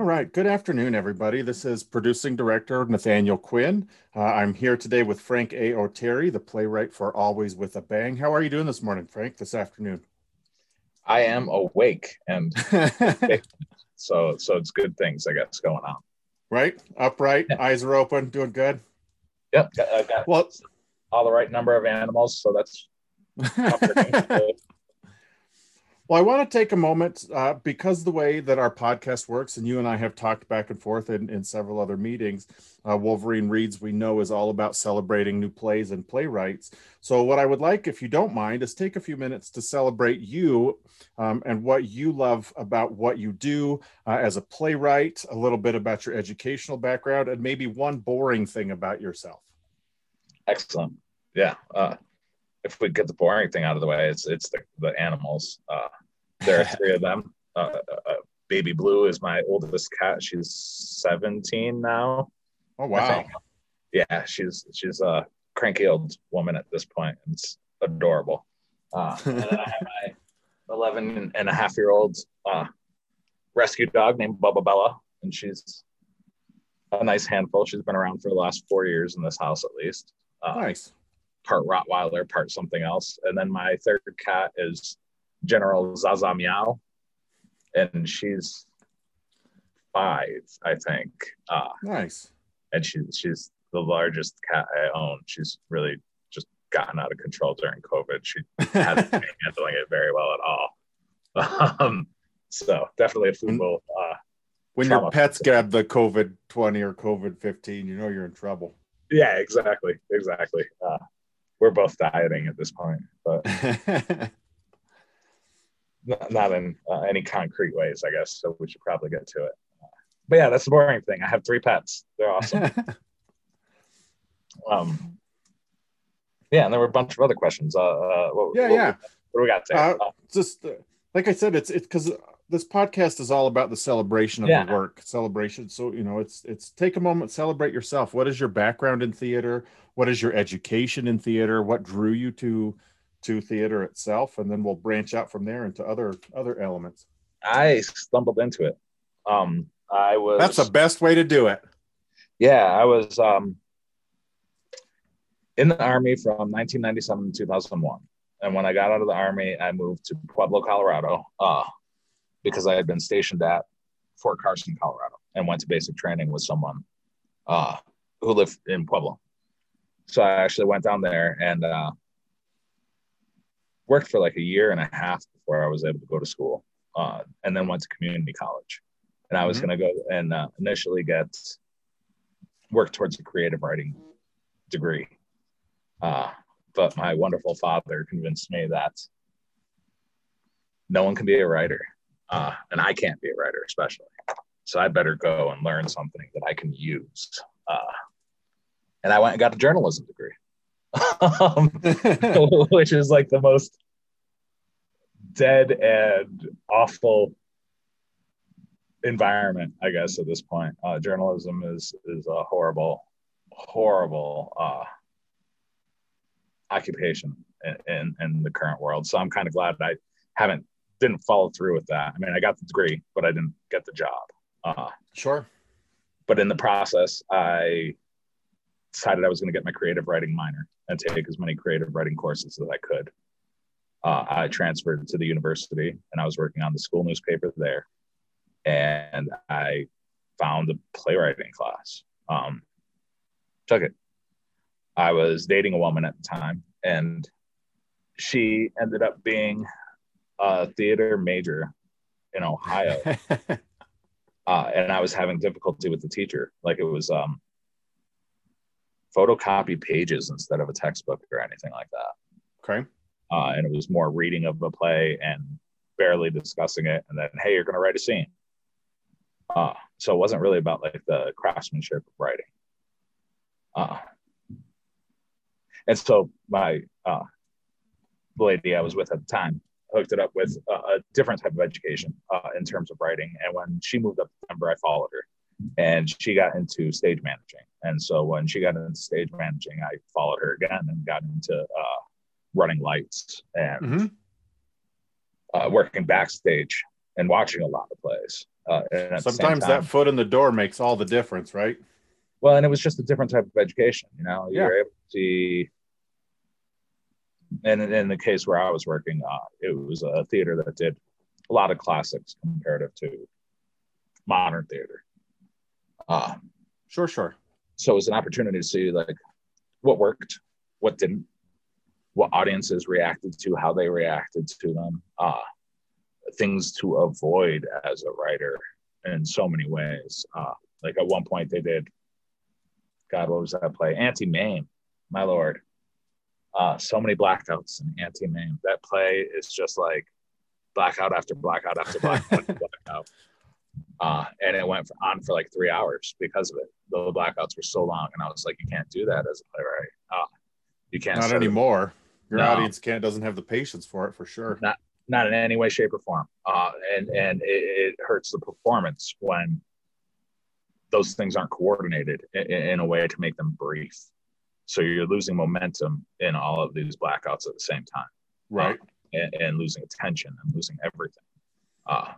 All right. Good afternoon, everybody. This is producing director Nathaniel Quinn. Uh, I'm here today with Frank A. Oteri, the playwright for Always with a Bang. How are you doing this morning, Frank, this afternoon? I am awake and so so it's good things I guess going on. Right, upright, yeah. eyes are open, doing good. Yep, I've got well all the right number of animals, so that's. Well, I want to take a moment uh, because the way that our podcast works, and you and I have talked back and forth in, in several other meetings, uh, Wolverine Reads, we know, is all about celebrating new plays and playwrights. So, what I would like, if you don't mind, is take a few minutes to celebrate you um, and what you love about what you do uh, as a playwright, a little bit about your educational background, and maybe one boring thing about yourself. Excellent. Yeah. If we get the boring thing out of the way, it's it's the, the animals. Uh, there are three of them. Uh, uh, uh, Baby Blue is my oldest cat. She's 17 now. Oh wow! Yeah, she's she's a cranky old woman at this point. It's adorable. Uh, and then I have my 11 and a half year old uh, rescue dog named Bubba Bella, and she's a nice handful. She's been around for the last four years in this house at least. Uh, nice. Part Rottweiler, part something else. And then my third cat is General Zaza Meow, and she's five, I think. Uh, nice. And she's she's the largest cat I own. She's really just gotten out of control during COVID. She hasn't been handling it very well at all. Um, so definitely a football. Uh, when your pets get the COVID twenty or COVID fifteen, you know you're in trouble. Yeah, exactly, exactly. Uh, we're both dieting at this point, but not, in uh, any concrete ways, I guess. So we should probably get to it. But yeah, that's the boring thing. I have three pets. They're awesome. um, yeah, and there were a bunch of other questions. Uh, uh what, yeah, what, yeah. What do we got Uh, just uh, like I said, it's it's because this podcast is all about the celebration of yeah. the work, celebration. So you know, it's it's take a moment, celebrate yourself. What is your background in theater? What is your education in theater? What drew you to to theater itself, and then we'll branch out from there into other other elements. I stumbled into it. Um, I was. That's the best way to do it. Yeah, I was um, in the army from 1997 to 2001, and when I got out of the army, I moved to Pueblo, Colorado, uh, because I had been stationed at Fort Carson, Colorado, and went to basic training with someone uh, who lived in Pueblo. So I actually went down there and uh, worked for like a year and a half before I was able to go to school, uh, and then went to community college. And I was mm-hmm. going to go and uh, initially get work towards a creative writing degree. Uh, but my wonderful father convinced me that no one can be a writer, uh, and I can't be a writer, especially. So I better go and learn something that I can use. Uh, and I went and got a journalism degree which is like the most dead and awful environment, I guess, at this point. Uh, journalism is is a horrible, horrible uh, occupation in, in, in the current world. So I'm kind of glad I haven't didn't follow through with that. I mean, I got the degree, but I didn't get the job. Uh, sure. But in the process, I decided I was going to get my creative writing minor and take as many creative writing courses as I could. Uh, I transferred to the university and I was working on the school newspaper there. And I found a playwriting class. Um, took it. I was dating a woman at the time, and she ended up being a theater major in Ohio. uh, and I was having difficulty with the teacher. Like it was um, photocopy pages instead of a textbook or anything like that. Okay. Uh, and it was more reading of a play and barely discussing it. And then, hey, you're going to write a scene. Uh, so it wasn't really about like the craftsmanship of writing. Uh, and so my uh, lady I was with at the time hooked it up with a, a different type of education uh, in terms of writing. And when she moved up to Denver, I followed her and she got into stage managing. And so when she got into stage managing, I followed her again and got into uh, running lights and mm-hmm. uh, working backstage and watching a lot of plays. Uh, Sometimes that foot in the door makes all the difference, right? Well, and it was just a different type of education. You know, you're able to see. And in the case where I was working, uh, it was a theater that did a lot of classics comparative to modern theater. Uh, sure, sure. So it was an opportunity to see like what worked, what didn't, what audiences reacted to, how they reacted to them, uh, things to avoid as a writer in so many ways. Uh, like at one point they did, God, what was that play? Auntie Mame, my lord. Uh, so many blackouts in Auntie Mame. That play is just like blackout after blackout after blackout after blackout. Uh, and it went on for like three hours because of it. The blackouts were so long, and I was like, "You can't do that as a playwright. Uh, you can't." Not anymore. Your no. audience can't doesn't have the patience for it for sure. Not not in any way, shape, or form. Uh, and and it, it, hurts the performance when those things aren't coordinated in, in, a way to make them brief. So you're losing momentum in all of these blackouts at the same time, right? Uh, and, and, losing attention and losing everything. Uh,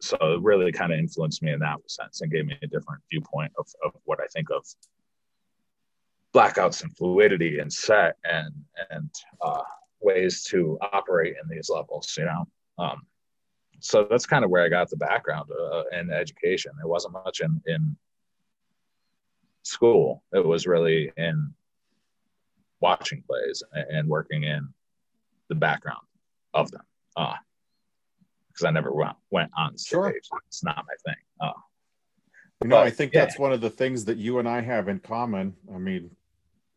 so it really kind of influenced me in that sense and gave me a different viewpoint of, of what I think of blackouts and fluidity and set and and uh, ways to operate in these levels. You know, um, so that's kind of where I got the background uh, in education. It wasn't much in in school. It was really in watching plays and working in the background of them. Uh, because I never went, went on stage. Sure. It's not my thing. Uh, you know, but, I think yeah. that's one of the things that you and I have in common. I mean,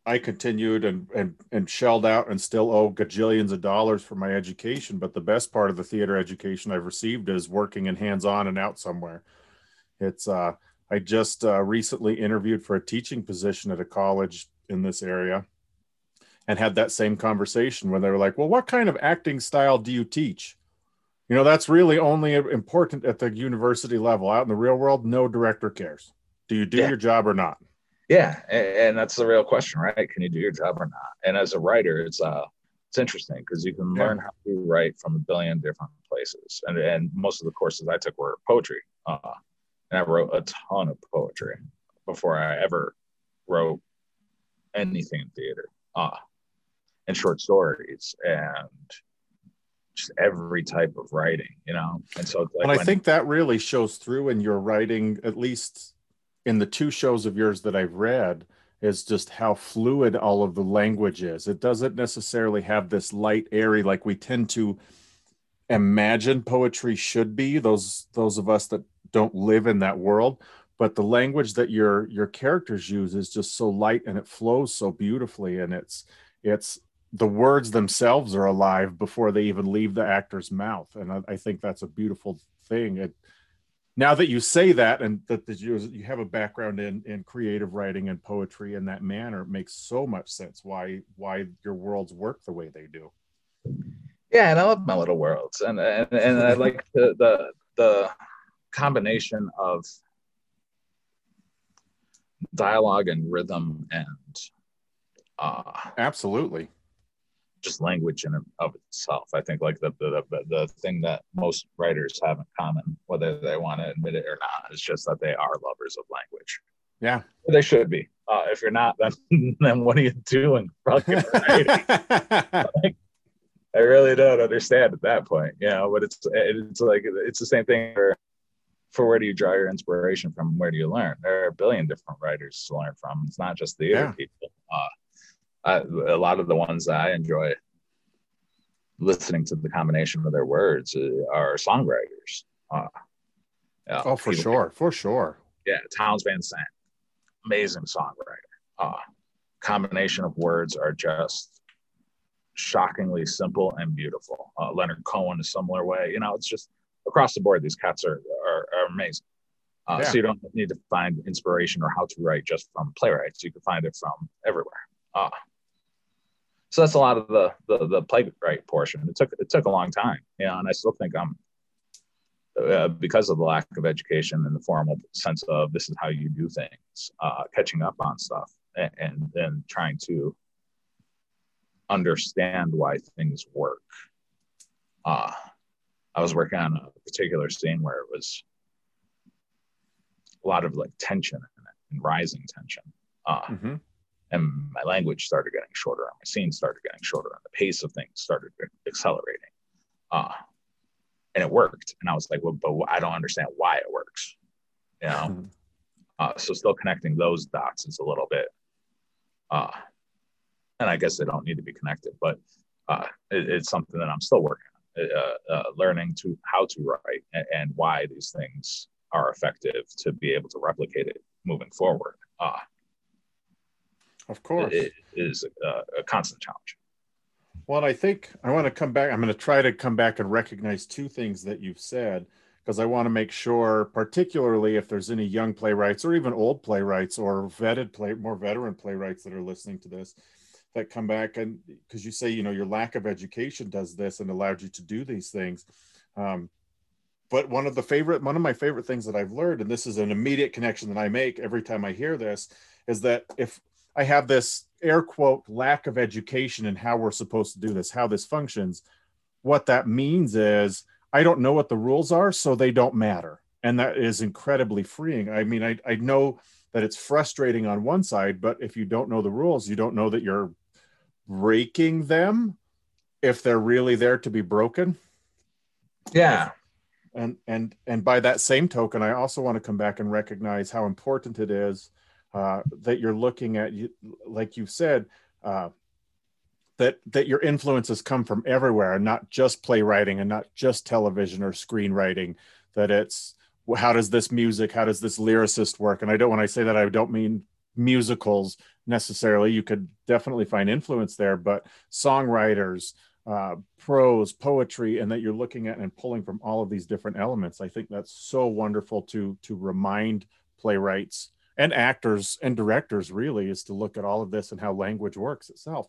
I continued and, and and shelled out and still owe gajillions of dollars for my education. But the best part of the theater education I've received is working in hands on and out somewhere. It's uh, I just uh, recently interviewed for a teaching position at a college in this area, and had that same conversation where they were like, "Well, what kind of acting style do you teach?" You know, that's really only important at the university level. Out in the real world, no director cares. Do you do yeah. your job or not? Yeah, and, that's the real question, right? Can you do your job or not? And as a writer, it's uh it's interesting because you can yeah. learn how to write from a billion different places. And and most of the courses I took were poetry. Uh, and I wrote a ton of poetry before I ever wrote anything in theater. Uh, and short stories and just every type of writing, you know. And so, like, and I think that really shows through in your writing, at least in the two shows of yours that I've read, is just how fluid all of the language is. It doesn't necessarily have this light, airy, like we tend to imagine poetry should be. Those those of us that don't live in that world, but the language that your your characters use is just so light and it flows so beautifully, and it's it's the words themselves are alive before they even leave the actor's mouth and i, I think that's a beautiful thing. It, now that you say that and that, that you, you have a background in, in creative writing and poetry in that manner it makes so much sense why why your worlds work the way they do. Yeah and i love my little worlds and and, and i like the, the the combination of dialogue and rhythm and uh absolutely just language in of itself. I think like the, the the the thing that most writers have in common, whether they want to admit it or not, is just that they are lovers of language. Yeah, they should be. Uh, if you're not, then then what are you doing? Fucking writing. like, I really don't understand at that point, you know. But it's it's like it's the same thing for for where do you draw your inspiration from? Where do you learn? There are a billion different writers to learn from. It's not just the yeah. people. Uh, I, a lot of the ones that I enjoy listening to the combination of their words uh, are songwriters. Uh, yeah, oh, for sure, for sure. Yeah, Townes Van Zandt, amazing songwriter. Uh, combination of words are just shockingly simple and beautiful. Uh, Leonard Cohen, a similar way. You know, it's just across the board. These cats are are, are amazing. Uh, yeah. So you don't need to find inspiration or how to write just from playwrights. You can find it from everywhere. Uh, so that's a lot of the the, the playwright portion. It took it took a long time, you know, and I still think I'm uh, because of the lack of education and the formal sense of this is how you do things, uh, catching up on stuff and then trying to understand why things work. Uh, I was working on a particular scene where it was a lot of like tension and rising tension. Uh, Mm-hmm. And my language started getting shorter, and my scenes started getting shorter, and the pace of things started accelerating. Uh, and it worked. And I was like, well, but I don't understand why it works. You know? Uh, so still connecting those dots is a little bit, uh, and I guess they don't need to be connected, but uh, it, it's something that I'm still working on, uh, uh, learning to how to write and, and why these things are effective to be able to replicate it moving forward. Uh, Of course. it is a, a constant challenge. Well, I think I want to come back. I'm going to try to come back and recognize two things that you've said because I want to make sure, particularly if there's any young playwrights or even old playwrights or vetted play, more veteran playwrights that are listening to this, that come back and because you say, you know, your lack of education does this and allowed you to do these things. Um, but one of the favorite, one of my favorite things that I've learned, and this is an immediate connection that I make every time I hear this, is that if I have this air quote lack of education in how we're supposed to do this, how this functions. What that means is I don't know what the rules are, so they don't matter. And that is incredibly freeing. I mean, I, I know that it's frustrating on one side, but if you don't know the rules, you don't know that you're breaking them if they're really there to be broken. Yeah. And and and by that same token, I also want to come back and recognize how important it is uh, that you're looking at, you, like you've said, uh, that that your influences come from everywhere, and not just playwriting, and not just television or screenwriting. That it's how does this music, how does this lyricist work? And I don't when I say that, I don't mean musicals necessarily. You could definitely find influence there, but songwriters, uh, prose, poetry, and that you're looking at and pulling from all of these different elements. I think that's so wonderful to to remind playwrights and actors and directors really is to look at all of this and how language works itself.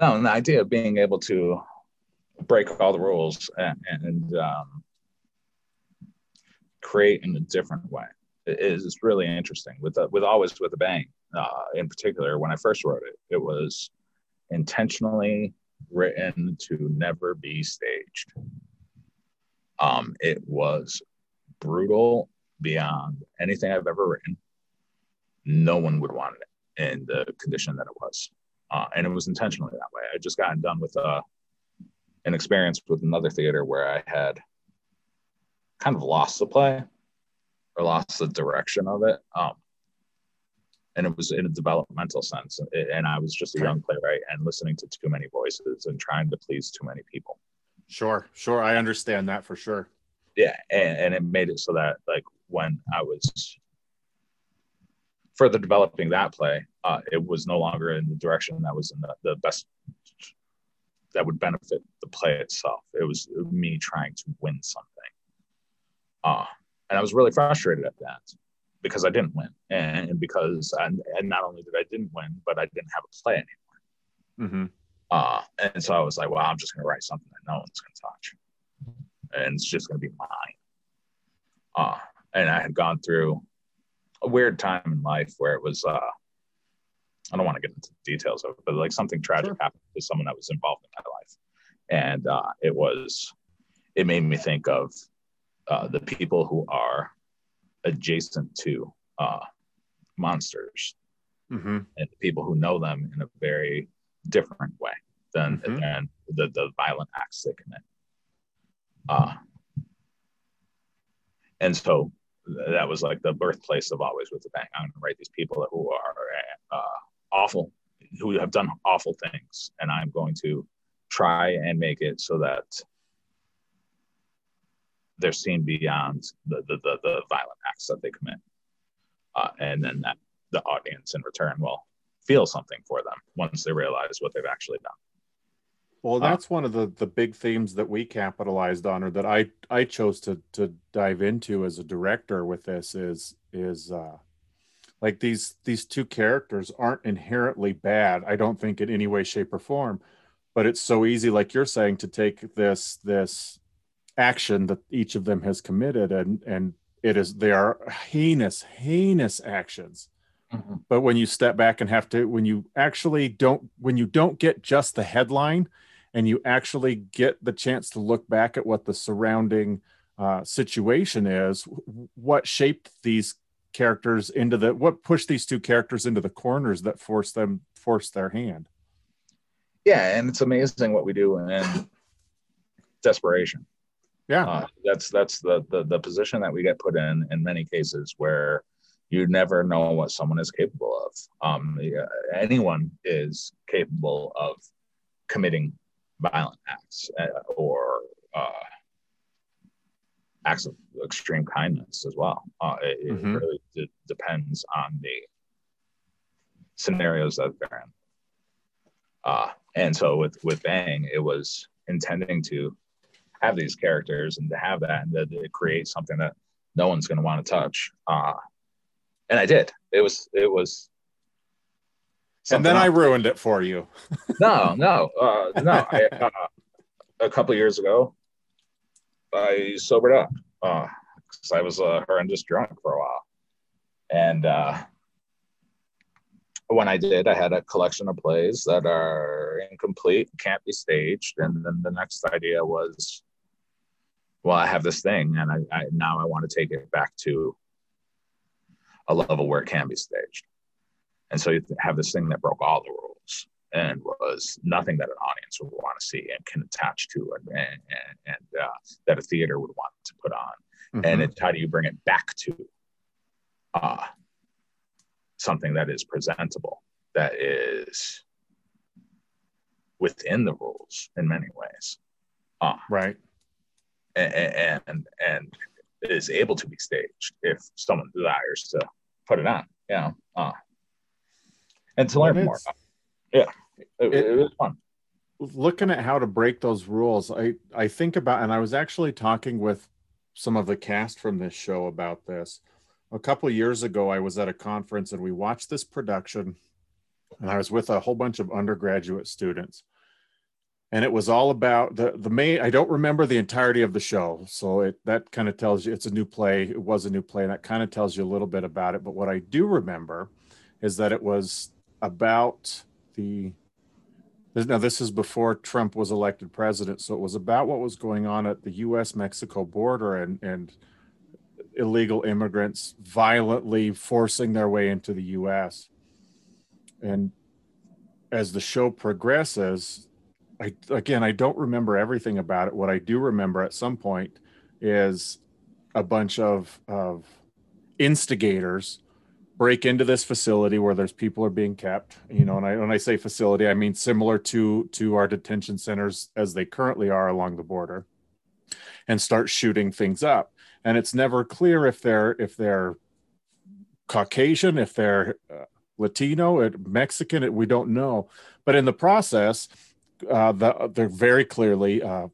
No, and the idea of being able to break all the rules and, and um, create in a different way is, is really interesting. With the, with always with a bang, uh, in particular, when I first wrote it, it was intentionally written to never be staged. Um, it was brutal beyond anything I've ever written. No one would want it in the condition that it was. Uh, and it was intentionally that way. I just gotten done with uh, an experience with another theater where I had kind of lost the play or lost the direction of it. Um, and it was in a developmental sense. And I was just a young playwright and listening to too many voices and trying to please too many people. Sure, sure. I understand that for sure. Yeah. And, and it made it so that, like, when I was further developing that play, uh, it was no longer in the direction that was in the, the best that would benefit the play itself. It was me trying to win something. Uh, and I was really frustrated at that because I didn't win. And because, I, and not only did I didn't win, but I didn't have a play anymore. Mm-hmm. Uh, and so I was like, well, I'm just going to write something that no one's going to touch. And it's just going to be mine. Uh, and I had gone through a weird time in life where it was, uh, I don't want to get into the details of it, but like something tragic Sure. happened to someone that was involved in my life. And uh, it was, it made me think of uh, the people who are adjacent to uh, monsters Mm-hmm. and the people who know them in a very different way than, Mhm. than the, the violent acts they commit. Uh, and so that was like the birthplace of Always with the Bang. I'm going to write these people who are uh, awful, who have done awful things, and I'm going to try and make it so that they're seen beyond the, the, the, the violent acts that they commit. Uh, and then that the audience in return will feel something for them once they realize what they've actually done. Well, Uh, that's one of the the big themes that we capitalized on, or that I I chose to to dive into as a director with this is is uh, like these these two characters aren't inherently bad. I don't think in any way, shape, or form, but it's so easy, like you're saying, to take this this action that each of them has committed, and and it is they are heinous heinous actions but when you step back and have to when you actually don't when you don't get just the headline and you actually get the chance to look back at what the surrounding uh, situation is what shaped these characters into the what pushed these two characters into the corners that forced them forced their hand. Yeah and it's amazing what we do in desperation. Yeah. Uh, that's that's the, the the position that we get put in in many cases where you never know what someone is capable of. Um, anyone is capable of committing violent acts uh, or uh, acts of extreme kindness as well. Uh, it, mm-hmm. it, really d- depends on the scenarios that they're in. Uh, and so with with Bang, it was intending to have these characters and to have that and to, to create something that no one's going to want to touch. Uh, and I did. It was it was. And then else. I ruined it for you. no, no, uh, no. I, uh, a couple years ago, I sobered up because uh, I was a horrendous drunk for a while, and uh, when I did, I had a collection of plays that are incomplete, can't be staged, and then the next idea was, well, I have this thing, and I, I now I want to take it back to a level where it can be staged, and so you have this thing that broke all the rules and was nothing that an audience would want to see and can attach to and and, and uh, that a theater would want to put on. Mm-hmm. and it's how do you bring it back to uh, something that is presentable that is within the rules in many ways. Uh, right. and, and and is able to be staged if someone desires to put it on you know uh, and to learn more. yeah it, it, it was fun. Looking at how to break those rules i i think about and i was actually talking with some of the cast from this show about this. A couple years ago i was at a conference and we watched this production and i was with a whole bunch of undergraduate students. And it was all about the the main i don't remember the entirety of the show so it that kind of tells you it's a new play it was a new play and that kind of tells you a little bit about it. But what i do remember is that it was about the now this is before Trump was elected president, so it was about what was going on at the U.S. Mexico border and and illegal immigrants violently forcing their way into the U.S. And as the show progresses, I again I don't remember everything about it. What I do remember at some point is a bunch of of instigators break into this facility where there's people are being kept you know and I, when i say facility i mean similar to to our detention centers as they currently are along the border and start shooting things up. And it's never clear if they're if they're caucasian if they're uh, latino mexican we don't know. But in the process uh, the, they're very clearly uh,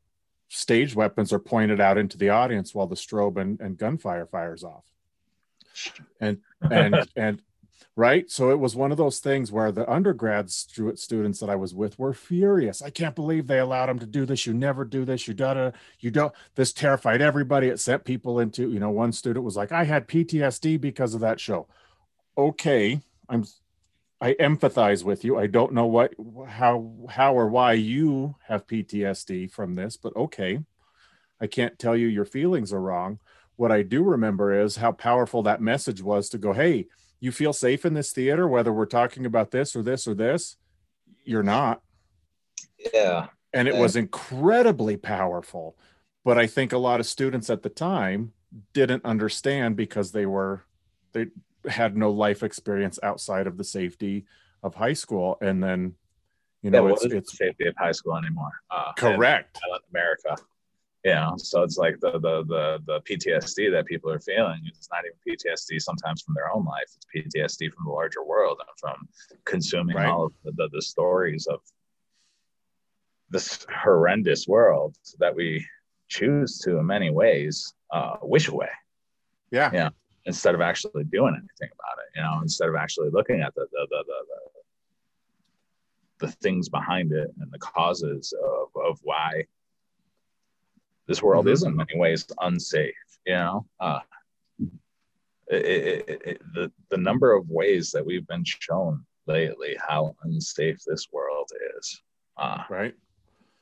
staged weapons are pointed out into the audience while the strobe and, and gunfire fires off. And and and right? So it was one of those things where the undergrad stu- students that i was with were furious. I can't believe they allowed him to do this. You never do this. You gotta you don't this terrified everybody. It sent people into you know one student was like i had ptsd because of that show. Okay i'm i empathize with you. I don't know what how how or why you have ptsd from this but okay. I can't tell you your feelings are wrong what I do remember is how powerful that message was to go, hey, you feel safe in this theater, whether we're talking about this or this or this, you're not. Yeah. And it was incredibly powerful. But I think a lot of students at the time didn't understand because they were, they had no life experience outside of the safety of high school. And then, you know, yeah, it's, it's safety of high school anymore. Uh, correct. America you know so it's like the the the the ptsd that people are feeling it's not even ptsd sometimes from their own life. It's ptsd from the larger world and from consuming right. all of the, the, the stories of this horrendous world that we choose to in many ways uh, wish away. Yeah. Yeah. Instead of actually doing anything about it you know instead of actually looking at the the the, the, the, the things behind it and the causes of, of why this world mm-hmm. is in many ways unsafe you know uh, it, it, it, the, the number of ways that we've been shown lately how unsafe this world is uh, right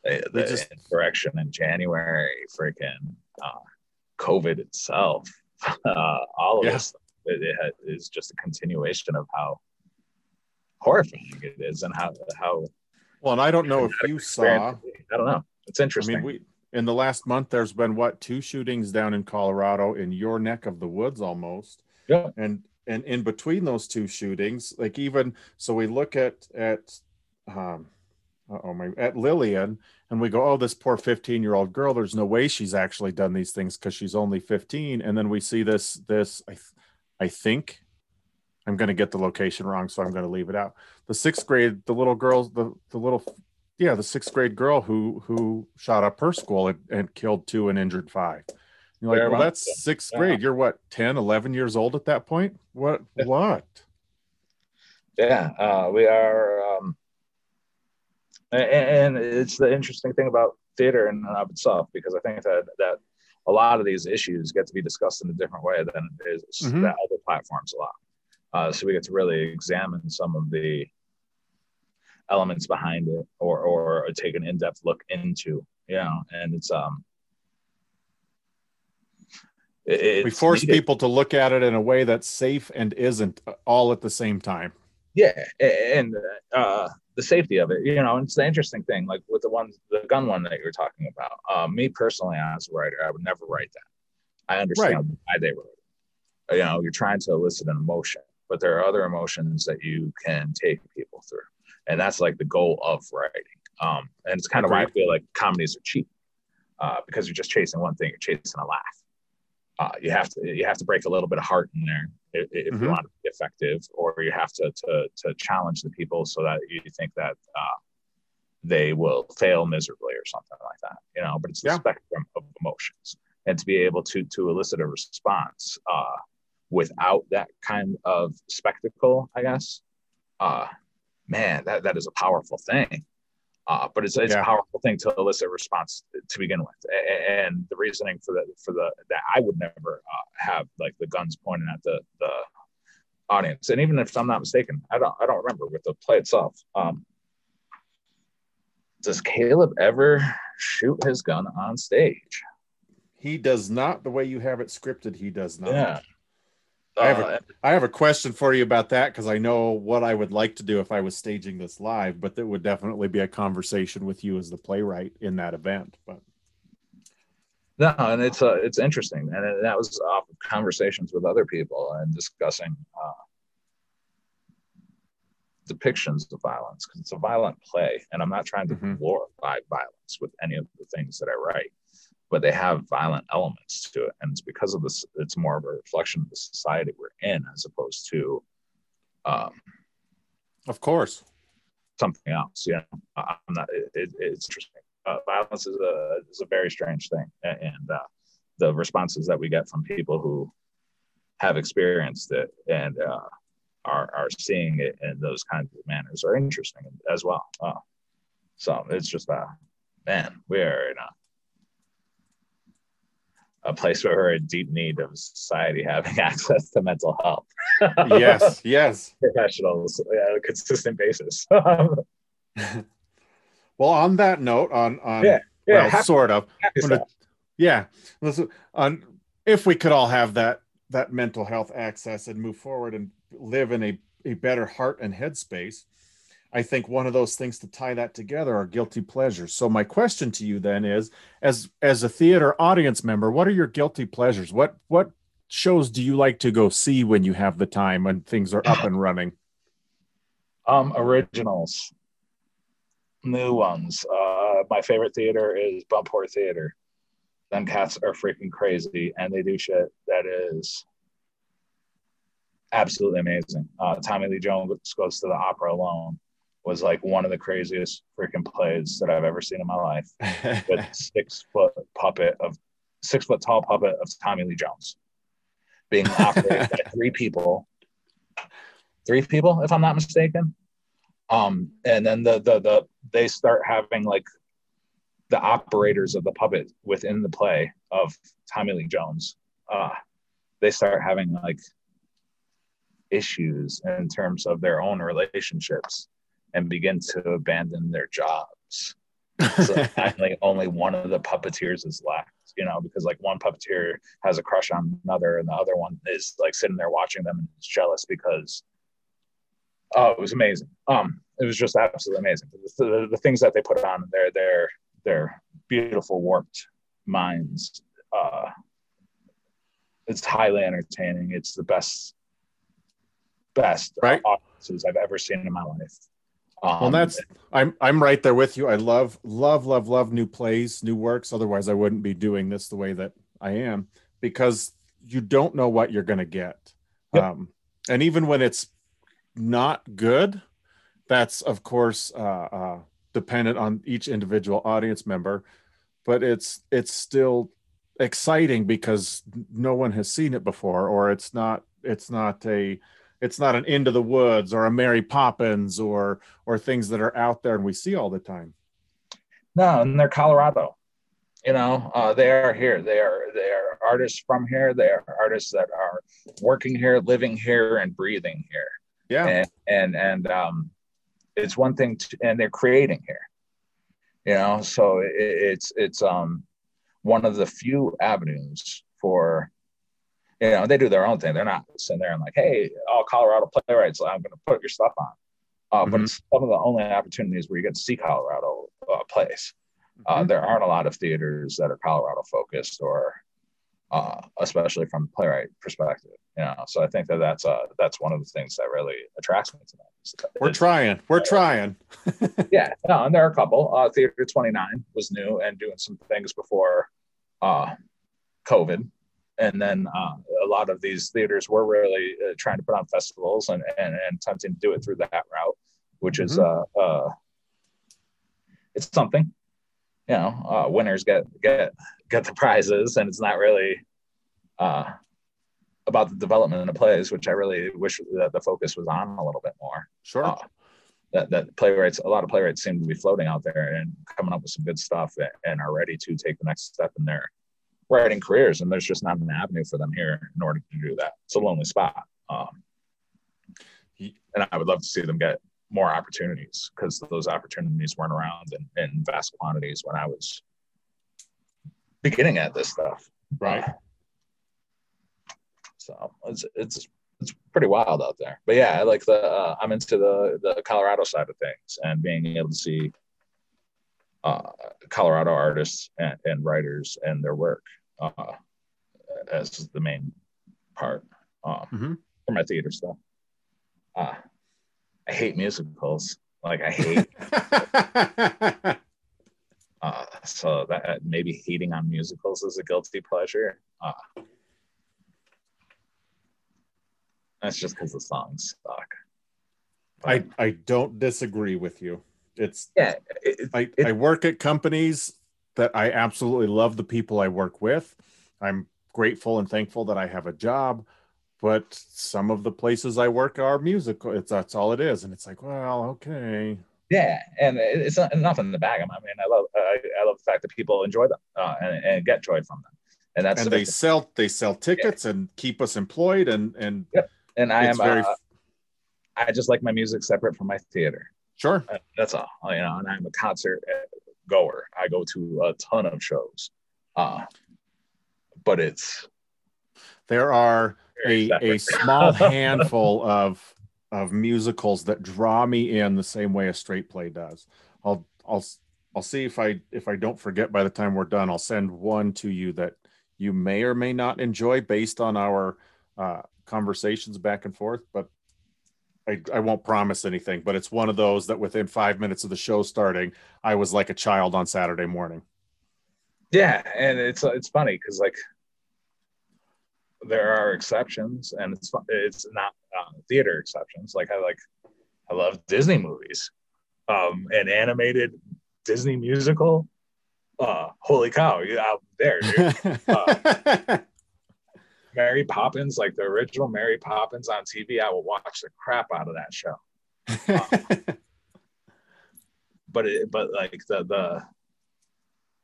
the, the just... insurrection in january freaking uh, COVID itself, uh, all of Yeah. this it, it ha- is just a continuation of how horrifying it is and how how Well, and I don't know if you saw. I don't know. It's I interesting. mean, we in the last month there's been what two shootings down in Colorado in your neck of the woods almost. Yeah. And and in between those two shootings, like even so we look at at um oh my at Lillian and we go, oh, this poor 15 year old girl, there's no way she's actually done these things because she's only 15. And then we see this this I th- I think I'm gonna get the location wrong, so I'm gonna leave it out. The sixth grade, the little girls, the the little yeah, the sixth grade girl who who shot up her school and, and killed two and injured five. You're like, Fair well, that's sixth yeah. grade. You're what, 10, 11 years old at that point? What, what? yeah uh, we are um a- a- and it's the interesting thing about theater in and of itself because i think that that a lot of these issues get to be discussed in a different way than is Mhm. the other platforms allow uh, so we get to really examine some of the elements behind it or or take an in-depth look into you know and it's um it- We force needed. people to look at it in a way that's safe and isn't uh, all at the same time. yeah and uh the safety of it you know and it's the interesting thing like with the one the gun one that you're talking about uh, me personally as a writer i would never write that i understand why they wrote it you know you're trying to elicit an emotion but there are other emotions that you can take people through and that's like the goal of writing um and it's kind of why i feel like comedies are cheap uh because you're just chasing one thing you're chasing a laugh uh, you have to you have to break a little bit of heart in there if, if Mhm. you want to be effective, or you have to to to challenge the people so that you think that uh, they will fail miserably or something like that. You know, but it's the Yeah. spectrum of emotions, and to be able to to elicit a response uh, without that kind of spectacle, I guess, uh, man, that that is a powerful thing. Uh, but it's, it's Yeah. a powerful thing to elicit response to begin with, and the reasoning for the for the that I would never uh, have like the guns pointing at the the audience, and even if I'm not mistaken, I don't I don't remember with the play itself. Um, does Caleb ever shoot his gun on stage? He does not the way you have it scripted. He does not. Yeah. I have a- Uh, have a question for you about that because I know what I would like to do if I was staging this live, but that would definitely be a conversation with you as the playwright in that event. But No, and it's uh, it's interesting, and that was off of conversations with other people and discussing uh, depictions of violence because it's a violent play, and I'm not trying to Mhm. glorify violence with any of the things that I write, but they have violent elements to it, and it's because of this. It's more of a reflection of the society we're in as opposed to um, of course, something else. Yeah. I'm not. It, it, it's interesting. Uh, violence is a is a very strange thing, and uh, the responses that we get from people who have experienced it and uh, are are seeing it in those kinds of manners are interesting as well. Uh, so it's just uh, man, we are in a a place where we're in deep need of society having access to mental health yes, yes. professionals on a consistent basis. Well, on that note, on on Yeah, well, happy- sort of, gonna- yeah. Listen, on if we could all have that that mental health access and move forward and live in a a better heart and headspace, I think one of those things to tie that together are guilty pleasures. So my question to you then is, as as a theater audience member, what are your guilty pleasures? What what shows do you like to go see when you have the time when things are up and running? Um, originals, new ones. Uh, my favorite theater is Buntport Theater. Them cats are freaking crazy, and they do shit that is absolutely amazing. Uh, Tommy Lee Jones goes to the opera alone was like one of the craziest freaking plays that I've ever seen in my life. With six foot puppet of six foot tall puppet of Tommy Lee Jones being operated by three people, three people, if I'm not mistaken. Um, and then the the the they start having like the operators of the puppet within the play of Tommy Lee Jones. Uh, they start having like issues in terms of their own relationships and begin to abandon their jobs. So finally, only one of the puppeteers is left. you know, because like one puppeteer has a crush on another, and the other one is like sitting there watching them and is jealous because oh, it was amazing. Um, it was just absolutely amazing. The, the, the things that they put on there, their their beautiful warped minds. Uh, it's highly entertaining. It's the best best right. audiences I've ever seen in my life. Um, well, that's I'm I'm right there with you. I love love love love new plays, new works. Otherwise, I wouldn't be doing this the way that I am because you don't know what you're going to get. Yep. Um, and even when it's not good, that's of course uh, uh, dependent on each individual audience member. But it's it's still exciting because no one has seen it before, or it's not it's not a it's not an Into the Woods or a mary poppins or or things that are out there and we see all the time. No and they're colorado you know uh, they are here. They are they are artists from here. They are artists that are working here living here and breathing here. Yeah. And and, and um it's one thing to, and they're creating here you know so it, it's it's um one of the few avenues for you know, they do their own thing. They're not sitting there and like, hey, all Colorado playwrights, I'm going to put your stuff on. Uh, mm-hmm. But it's some of the only opportunities where you get to see Colorado uh, plays. Uh, mm-hmm. there aren't a lot of theaters that are Colorado focused, or uh, especially from playwright perspective. You know, so I think that that's uh, that's one of the things that really attracts me to them. We're it's, trying. We're trying. yeah, no, and there are a couple. Uh, Theater 29 was new and doing some things before uh, COVID and then uh, a lot of these theaters were really uh, trying to put on festivals and, and, and attempting to do it through that route, which is mm-hmm. uh, uh, it's something. You know, uh, winners get get get the prizes, and it's not really uh, about the development of plays, which I really wish that the focus was on a little bit more. Sure. Uh, that, that playwrights, a lot of playwrights seem to be floating out there and coming up with some good stuff and are ready to take the next step in their writing careers, and there's just not an avenue for them here in order to do that. It's a lonely spot, um, and I would love to see them get more opportunities because those opportunities weren't around in, in vast quantities when I was beginning at this stuff. Right. So it's it's it's pretty wild out there. But yeah, I like the uh, I'm into the the Colorado side of things and being able to see uh, Colorado artists and, and, writers and their work uh, as the main part um, mm-hmm. for my theater stuff. Uh, I hate musicals. Like I hate. uh, so that maybe hating on musicals is a guilty pleasure. Uh, that's just because the songs suck. I I don't disagree with you. It's yeah. It, I it, I work at companies that I absolutely love the people I work with. I'm grateful and thankful that I have a job, but some of the places I work are musical. It's that's all it is, and it's like, well, okay. Yeah, and it's not, nothing to bag them. I mean, I love I, I love the fact that people enjoy them uh, and, and get joy from them, and that's and they sell they sell tickets yeah. and keep us employed and and yep. and I am very. Uh, I just like my music separate from my theater. Sure, uh, that's all. You know, and I'm a concert goer. I go to a ton of shows, uh, but it's there are a, a small handful of of musicals that draw me in the same way a straight play does. I'll I'll I'll see if I if I don't forget by the time we're done. I'll send one to you that you may or may not enjoy based on our uh, conversations back and forth. But I, I won't promise anything, but it's one of those that within five minutes of the show starting, I was like a child on Saturday morning. Yeah, and it's it's funny because like there are exceptions, and it's it's not uh, theater exceptions. Like I like I love Disney movies, um, an animated Disney musical. Uh, holy cow, out there, dude. Uh, Mary Poppins, like the original Mary Poppins on TV, I will watch the crap out of that show. Um, but it, but like the the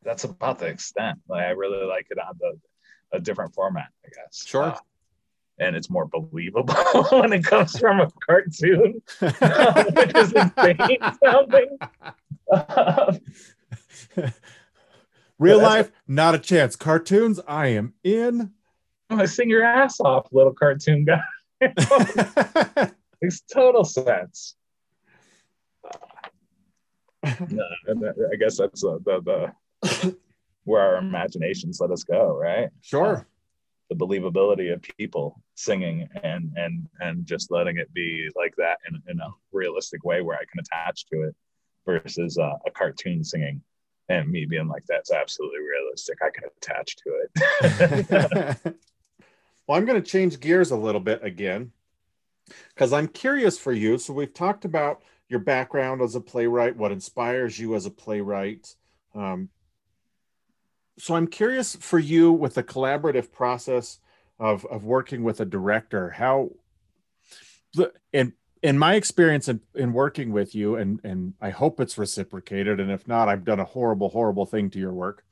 that's about the extent. Like I really like it on the a different format, I guess. Sure. Uh, and it's more believable when it comes from a cartoon, which is insane sounding. Real life, not a chance. Cartoons, I am in. I'm gonna sing your ass off, little cartoon guy. Makes total sense. no, I guess that's uh, the, the where our imaginations let us go, right? Sure. Uh, the believability of people singing and and and just letting it be like that in, in a realistic way where I can attach to it versus uh, a cartoon singing and me being like that's absolutely realistic. I can attach to it. well, I'm going to change gears a little bit again because I'm curious for you. So we've talked about your background as a playwright, what inspires you as a playwright. Um, so I'm curious for you with the collaborative process of of working with a director, how in in my experience in, in working with you, and and I hope it's reciprocated, and if not, I've done a horrible, horrible thing to your work.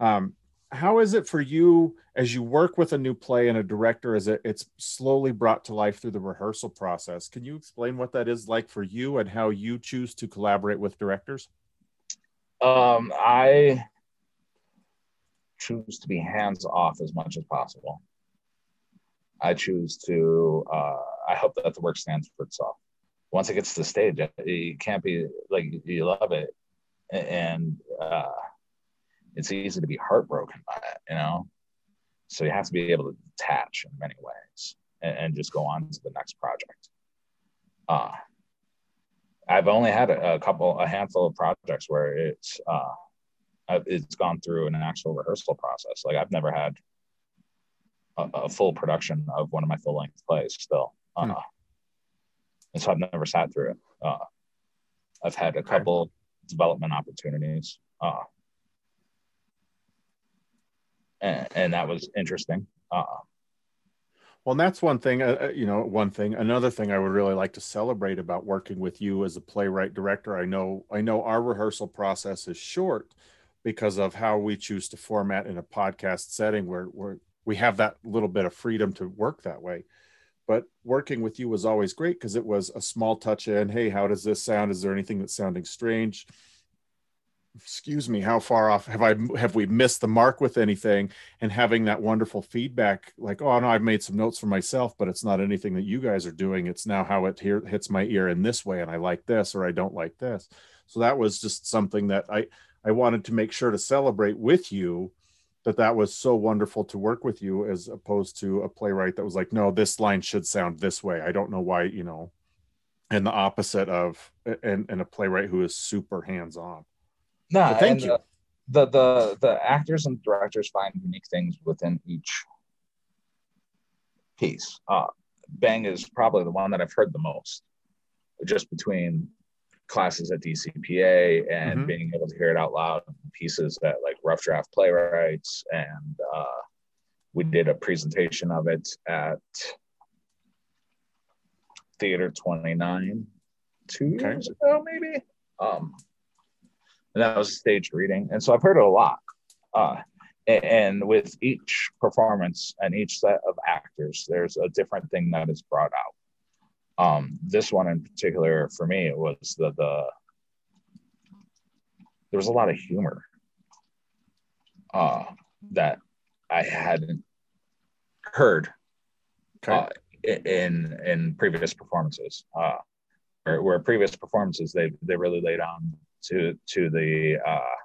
Um, how is it for you as you work with a new play and a director as it, it's slowly brought to life through the rehearsal process? Can you explain what that is like for you and how you choose to collaborate with directors? Um, i choose to be hands off as much as possible. I choose to uh, i hope that the work stands for itself. Once it gets to the stage it can't be like you love it. And uh, it's easy to be heartbroken by it, you know? So you have to be able to detach in many ways and, and just go on to the next project. Uh, I've only had a, a, couple, a handful of projects where it's, uh, it's gone through an actual rehearsal process. Like I've never had a, a full production of one of my full length plays still. Uh, hmm. And so I've never sat through it. Uh, I've had a couple development opportunities. Uh, and, and that was interesting. Uh, well, and that's one thing, uh, uh, you know, one thing. Another thing I would really like to celebrate about working with you as a playwright director. I know, I know our rehearsal process is short because of how we choose to format in a podcast setting where, where we have that little bit of freedom to work that way. But working with you was always great because it was a small touch in. Hey, how does this sound? Is there anything that's sounding strange? Excuse me how far off have i have we missed the mark with anything? And having that wonderful feedback like oh no i've made some notes for myself but it's not anything that you guys are doing. It's now how it here hits my ear in this way and i like this or i don't like this. So that was just something that i i wanted to make sure to celebrate with you that that was so wonderful to work with you as opposed to a playwright that was like no this line should sound this way. I don't know why you know? And the opposite of and, and a playwright who is super hands on no, thank you. The, the, the the actors and directors find unique things within each piece. Uh, Bang is probably the one that I've heard the most, just between classes at DCPA and mm-hmm. being able to hear it out loud pieces at like rough draft playwrights and uh, we did a presentation of it at theater 29 two okay. years ago maybe um, and that was a staged reading. And so I've heard it a lot. Uh, and with each performance and each set of actors, there's a different thing that is brought out. Um, this one in particular, for me, it was the the there was a lot of humor uh, that I hadn't heard okay. uh, in in previous performances. Uh, where, where previous performances they they really laid on to to the uh,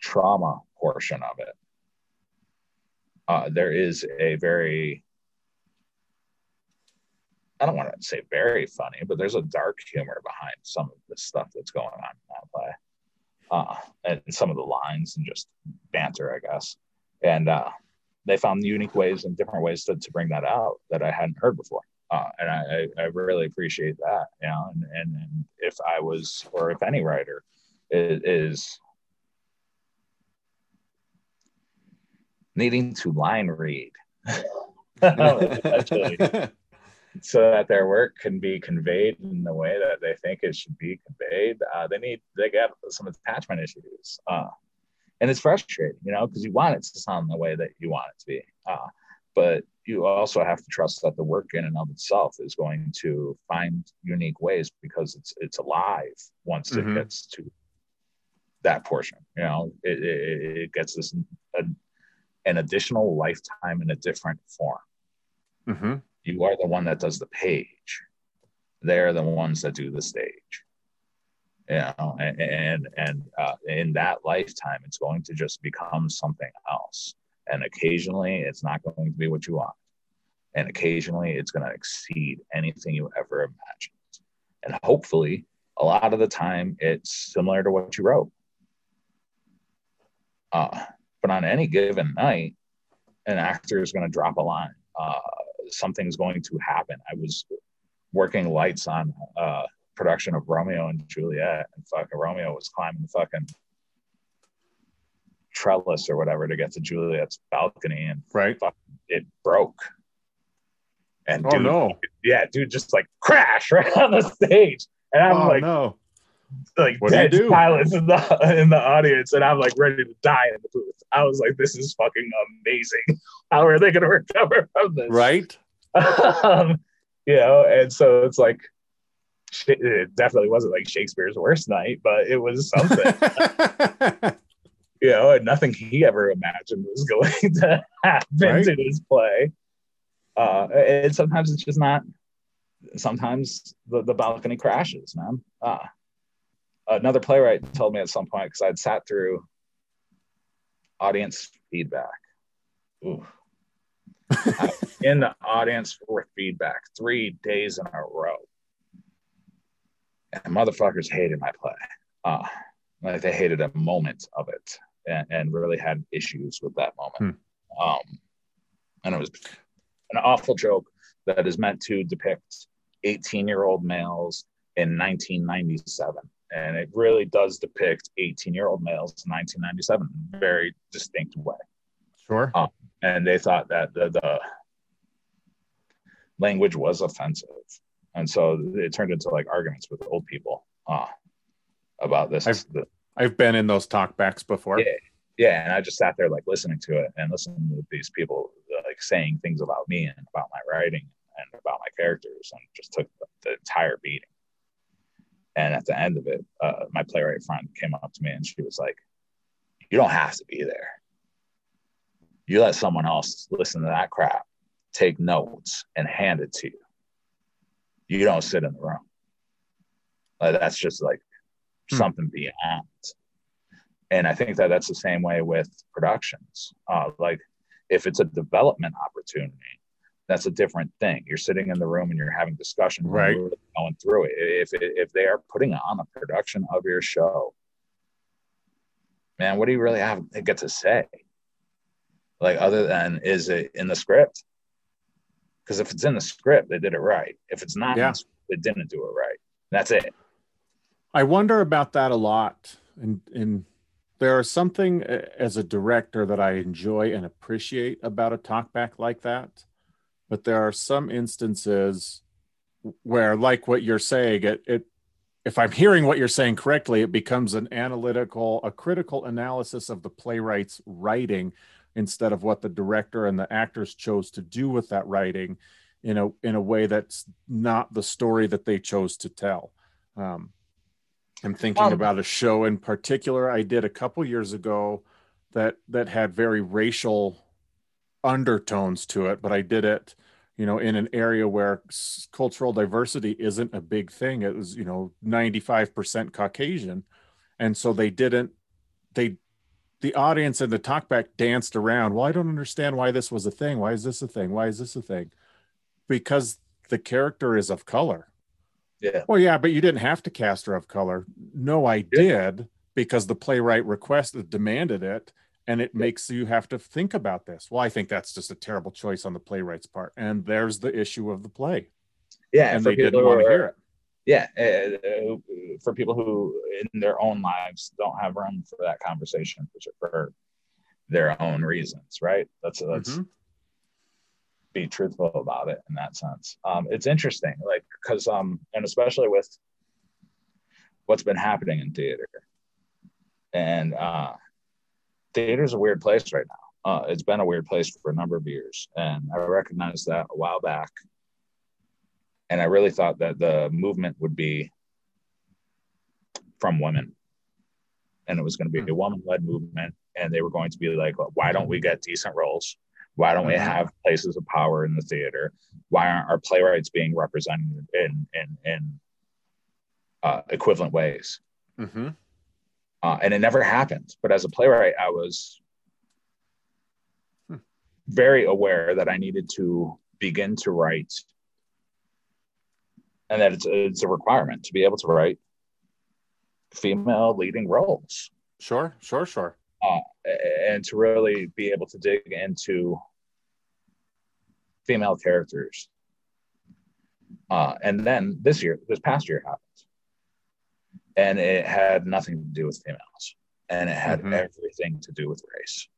trauma portion of it. Uh, there is a very I don't want to say very funny, but there's a dark humor behind some of the stuff that's going on in that play. Uh, and some of the lines and just banter, I guess. And uh, they found unique ways and different ways to, to bring that out that I hadn't heard before uh, and I, I really appreciate that. You know, and, and, and if I was, or if any writer is, is needing to line read, so that their work can be conveyed in the way that they think it should be conveyed, uh, they need they get some attachment issues. Uh, and it's frustrating, you know, because you want it to sound the way that you want it to be. Uh, but you also have to trust that the work in and of itself is going to find unique ways because it's it's alive once mm-hmm. it gets to that portion. You know, it, it, it gets this a, an additional lifetime in a different form. Mm-hmm. You are the one that does the page. They're the ones that do the stage. You know, and and, and uh, in that lifetime, it's going to just become something else. And occasionally, it's not going to be what you want. And occasionally, it's going to exceed anything you ever imagined. And hopefully, a lot of the time, it's similar to what you wrote. Uh, but on any given night, an actor is going to drop a line. Uh, something's going to happen. I was working lights on uh, production of Romeo and Juliet, and fucking Romeo was climbing the fucking trellis or whatever to get to Juliet's balcony, and right, it broke. And oh dude, no, yeah, dude, just like crash right on the stage, and I'm oh, like, no. like What dead do you do? silence in the in the audience, and I'm like ready to die in the booth. I was like, this is fucking amazing. How are they going to recover from this? right? um, you know, and so it's like it definitely wasn't like Shakespeare's worst night, but it was something, you know, and nothing he ever imagined was going to happen Right. to his play. Uh, and sometimes it's just not. Sometimes the, the balcony crashes, man. Uh, another playwright told me at some point because I'd sat through audience feedback. Ooh. In the audience for feedback three days in a row. And motherfuckers hated my play. Uh, like they hated a moment of it and, and really had issues with that moment. Um, and it was an awful joke that is meant to depict 18 year old males in 1997. And it really does depict 18 year old males in 1997 in a very distinct way sure. and they thought that the, the language was offensive and so it turned into like arguments with old people uh, about this the- I've been in those talkbacks before. Yeah. yeah and i just sat there like listening to it and listening to these people like saying things about me and about my writing and about my characters and just took the, the entire beating and at the end of it uh, my playwright friend came up to me and she was like you don't have to be there you let someone else listen to that crap take notes and hand it to you you don't sit in the room like that's just like. Something beyond. And i think that that's the same way with productions. Uh, like if it's a development opportunity that's a different thing. You're sitting in the room and you're having discussion Right. going through it. If if they are putting on a production of your show man what do you really have to get to say? Like other than is it in the script? Because if it's in the script they did it right. If it's not Yeah. the script, they didn't do it right. That's it I wonder about that a lot. And, and there is something uh, as a director that I enjoy and appreciate about a talkback like that. But there are some instances where, like what you're saying, it, it if I'm hearing what you're saying correctly, it becomes an analytical, a critical analysis of the playwright's writing instead of what the director and the actors chose to do with that writing in a in a way that's not the story that they chose to tell. Um, I'm thinking Um, about a show in particular I did a couple years ago that that had very racial undertones to it, but I did it, you know, in an area where cultural diversity isn't a big thing. It was, you know, 95% Caucasian. And so they didn't they the audience and the talkback danced around. Well, I don't understand why this was a thing. Why is this a thing? Why is this a thing? Because the character is of color. Yeah Well, yeah, but you didn't have to cast her of color. No, I did because the playwright requested, demanded it, and it makes you have to think about this. Well, I think that's just a terrible choice on the playwright's part, and there's the issue of the play, yeah and for they didn't want to hear it. yeah uh, uh, for people who in their own lives don't have room for that conversation for, for their own reasons right that's that's Mhm. Be truthful about it in that sense. Um it's interesting like because um and especially with what's been happening in theater. And uh theater's a weird place right now. Uh it's been a weird place for a number of years. And i recognized that a while back. And I really thought that the movement would be from women. And it was going to be a woman-led movement. And they were going to be like well, why don't we get decent roles why don't we mm-hmm. have places of power in the theater why aren't our playwrights being represented in in in uh, equivalent ways mm-hmm. uh, and it never happened but as a playwright i was hmm. very aware that i needed to begin to write and that it's, it's a requirement to be able to write female leading roles. Sure, sure, sure. Uh, and to really be able to dig into female characters. Uh, and then this year, this past year happened. And it had nothing to do with females. And it had mm-hmm. everything to do with race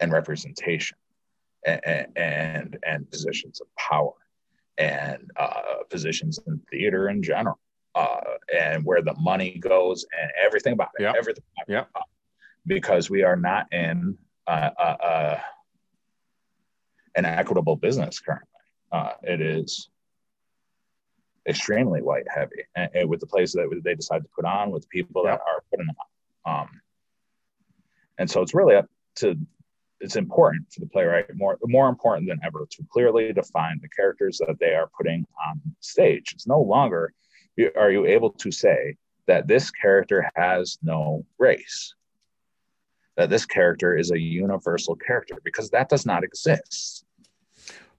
and representation and, and, and positions of power and uh, positions in theater in general uh, and where the money goes and everything about it. Yep. Everything. Yeah. Because we are not in uh, uh, uh, an equitable business currently. Uh, it is extremely white heavy, and, and, with the places that they decide to put on, with people yep. that are putting on. Um, and so it's really up to it's important for the playwright more more important than ever to clearly define the characters that they are putting on stage. It's no longer are you able to say that this character has no race? That this character is a universal character because that does not exist.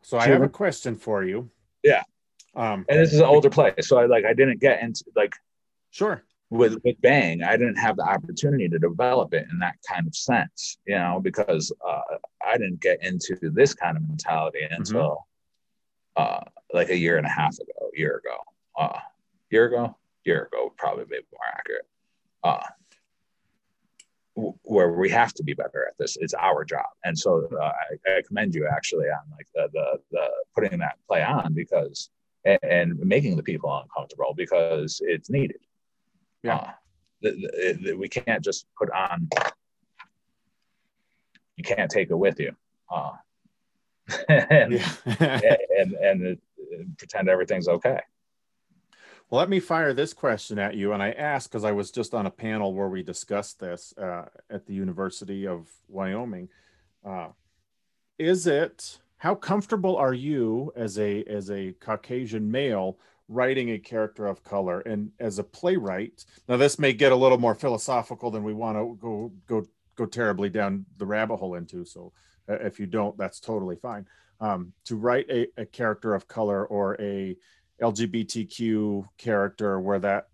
So I have a question for you. Yeah. Um, and this is an older play, so I like I didn't get into like sure with with Bang, I didn't have the opportunity to develop it in that kind of sense, you know, because uh, I didn't get into this kind of mentality mm-hmm. until mm-hmm. uh, like a year and a half ago, year ago. Uh, year ago, year ago, probably maybe more accurate. Uh, where we have to be better at this. It's our job, and so uh, I, I, commend you actually on like the, the the putting that play on because and, and making the people uncomfortable because it's needed. Yeah, uh, the, the, we can't just put on. You can't take it with you, uh, and, and, and and pretend everything's okay. Let me fire this question at you. And I asked because I was just on a panel where we discussed this uh, at the University of Wyoming. Uh, is it how comfortable are you as a as a Caucasian male writing a character of color and as a playwright? Now, this may get a little more philosophical than we want to go go go terribly down the rabbit hole into. So, uh, if you don't, that's totally fine. Um, to write a, a character of color or a LGBTQ character where that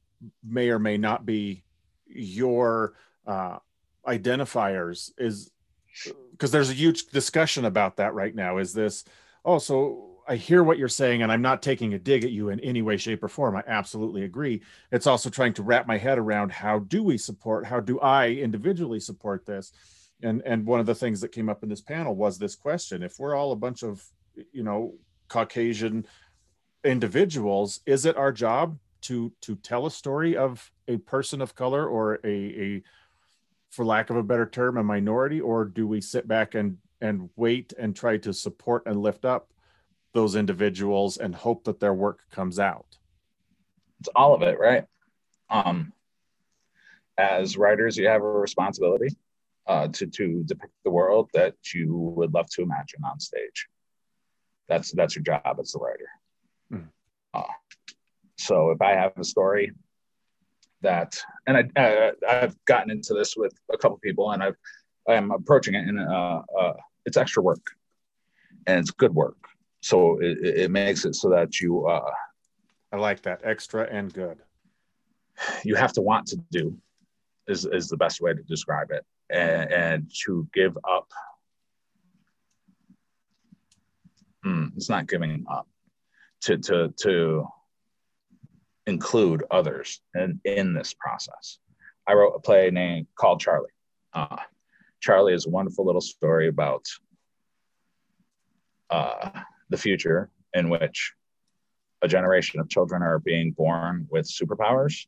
may or may not be your uh, identifiers is because there's a huge discussion about that right now. Is this, oh, so I hear what you're saying, and I'm not taking a dig at you in any way, shape, or form. I absolutely agree. It's also trying to wrap my head around how do we support, how do I individually support this? And and one of the things that came up in this panel was this question: If we're all a bunch of, you know, Caucasian individuals is it our job to to tell a story of a person of color or a, a for lack of a better term a minority? Or do we sit back and and wait and try to support and lift up those individuals and hope that their work comes out? It's all of it right? Um as writers you have a responsibility uh, to to depict the world that you would love to imagine on stage. That's that's your job as a writer. Uh, so if I have a story that, and I, uh, I've gotten into this with a couple people, and I've I'm approaching it, and uh, uh, it's extra work, and it's good work. So it, it makes it so that you. Uh, I like that extra and good. You have to want to do, is is the best way to describe it, and, and to give up. Mm, it's not giving up to to to include others in, in this process. I wrote a play named called Charlie. Uh, Charlie is a wonderful little story about uh, the future in which a generation of children are being born with superpowers.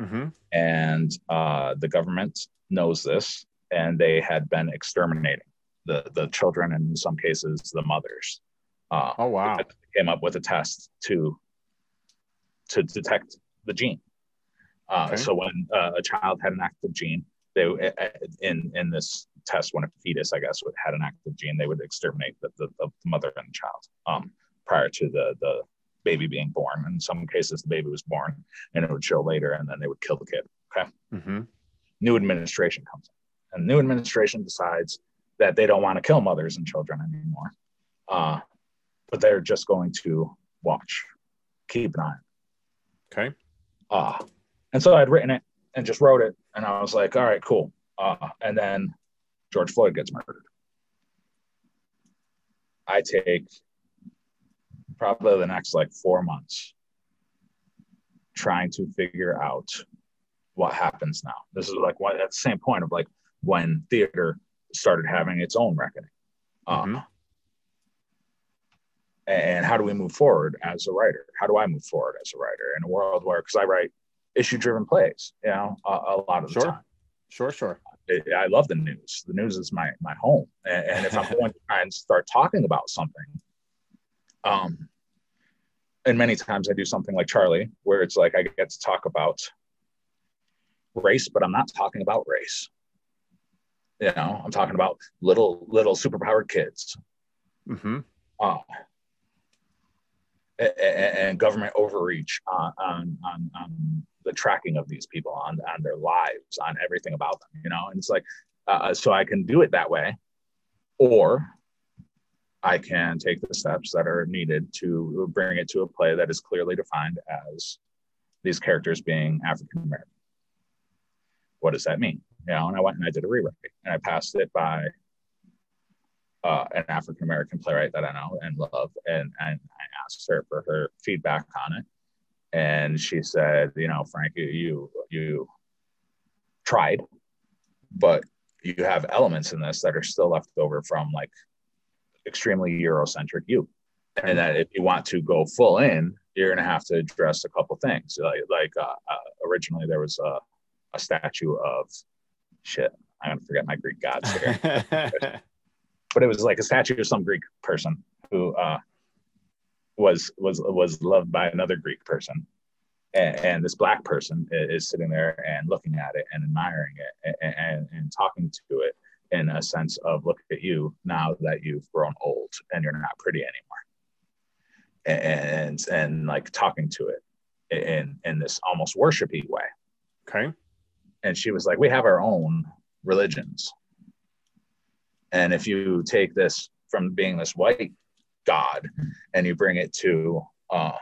Mm-hmm. And uh, the government knows this, and they had been exterminating the, the children, and in some cases, the mothers. Uh, oh wow! Came up with a test to to detect the gene, Uh, okay. So when uh, a child had an active gene, they uh, in in this test when a fetus, I guess, had an active gene, they would exterminate the, the, the mother and the child um, prior to the the baby being born. In some cases, the baby was born and it would show later, and then they would kill the kid. Okay. Mm-hmm. New administration comes in, and new administration decides that they don't want to kill mothers and children anymore, uh, but they're just going to watch, keep an eye. Okay. Uh, and so I'd written it and just wrote it, and I was like, all right, cool. Uh, and then George Floyd gets murdered. I take probably the next like four months trying to figure out what happens now. This is like what at the same point of like when theater started having its own reckoning. Um, and how do we move forward as a writer? How do I move forward as a writer in a world where, because I write issue driven plays, you know, a, a lot of the sure. time. Sure, sure. I love the news. The news is my my home, and, if I'm going to try and start talking about something, um, and many times I do something like Charlie, where it's like I get to talk about race, but I'm not talking about race. You know, I'm talking about little little superpowered kids. Mm-hmm. Uh, and, government overreach on, on, on, on, the tracking of these people, on, on their lives, on everything about them, you know? And it's like, uh, so I can do it that way, or I can take the steps that are needed to bring it to a play that is clearly defined as these characters being African American. What does that mean? You know, and I went and I did a rewrite and I passed it by uh, an African American playwright that I know and love, and and I asked her for her feedback on it, and she said, you know, Frank, you you tried, but you have elements in this that are still left over from like extremely Eurocentric you. And that if you want to go full in, you're going to have to address a couple things. Like, like uh, uh, originally there was a, a statue of shit. I'm going to forget my Greek gods here. but it was like a statue of some Greek person who uh, was was was loved by another Greek person, and, and, this black person is sitting there and looking at it and admiring it and, and, and talking to it in a sense of look at you now that you've grown old and you're not pretty anymore. And and like talking to it in in this almost worshipy way. Okay. And she was like we have our own religions and if you take this from being this white god and you bring it to uh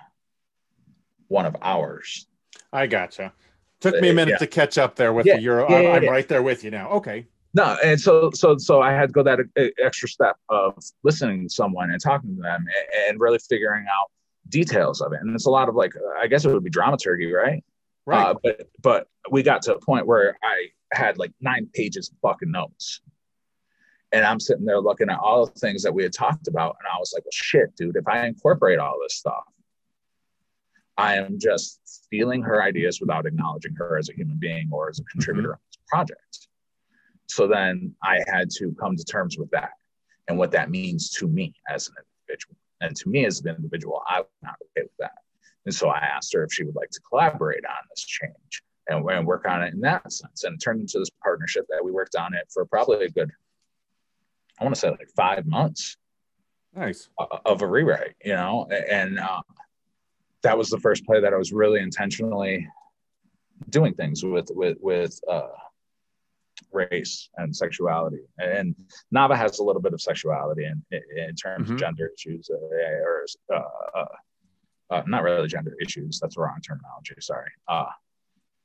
one of ours. I gotcha. Took me a minute yeah. to catch up there with yeah. the euro yeah, i'm, right there with you now. Okay. No and so so so i had to go that extra step of listening to someone and talking to them and really figuring out details of it. And it's a lot of like i guess it would be dramaturgy right? Right. Uh, but but we got to a point where i had like nine pages of fucking notes and i'm sitting there looking at all the things that we had talked about and i was like well shit dude if i incorporate all this stuff i am just stealing her ideas without acknowledging her as a human being or as a contributor mm-hmm. on this project so then I had to come to terms with that and what that means to me as an individual. And to me as an individual, I was not okay with that. And so I asked her if she would like to collaborate on this change and, and work on it in that sense. And it turned into this partnership that we worked on it for probably a good, I want to say like five months. Nice. Of a rewrite, you know, and uh, that was the first play that I was really intentionally doing things with, with, with, uh, race and sexuality. And Nava has a little bit of sexuality in, in terms mm-hmm. of gender issues, uh, or uh, uh, uh, not really gender issues. That's the wrong terminology. Sorry. Uh,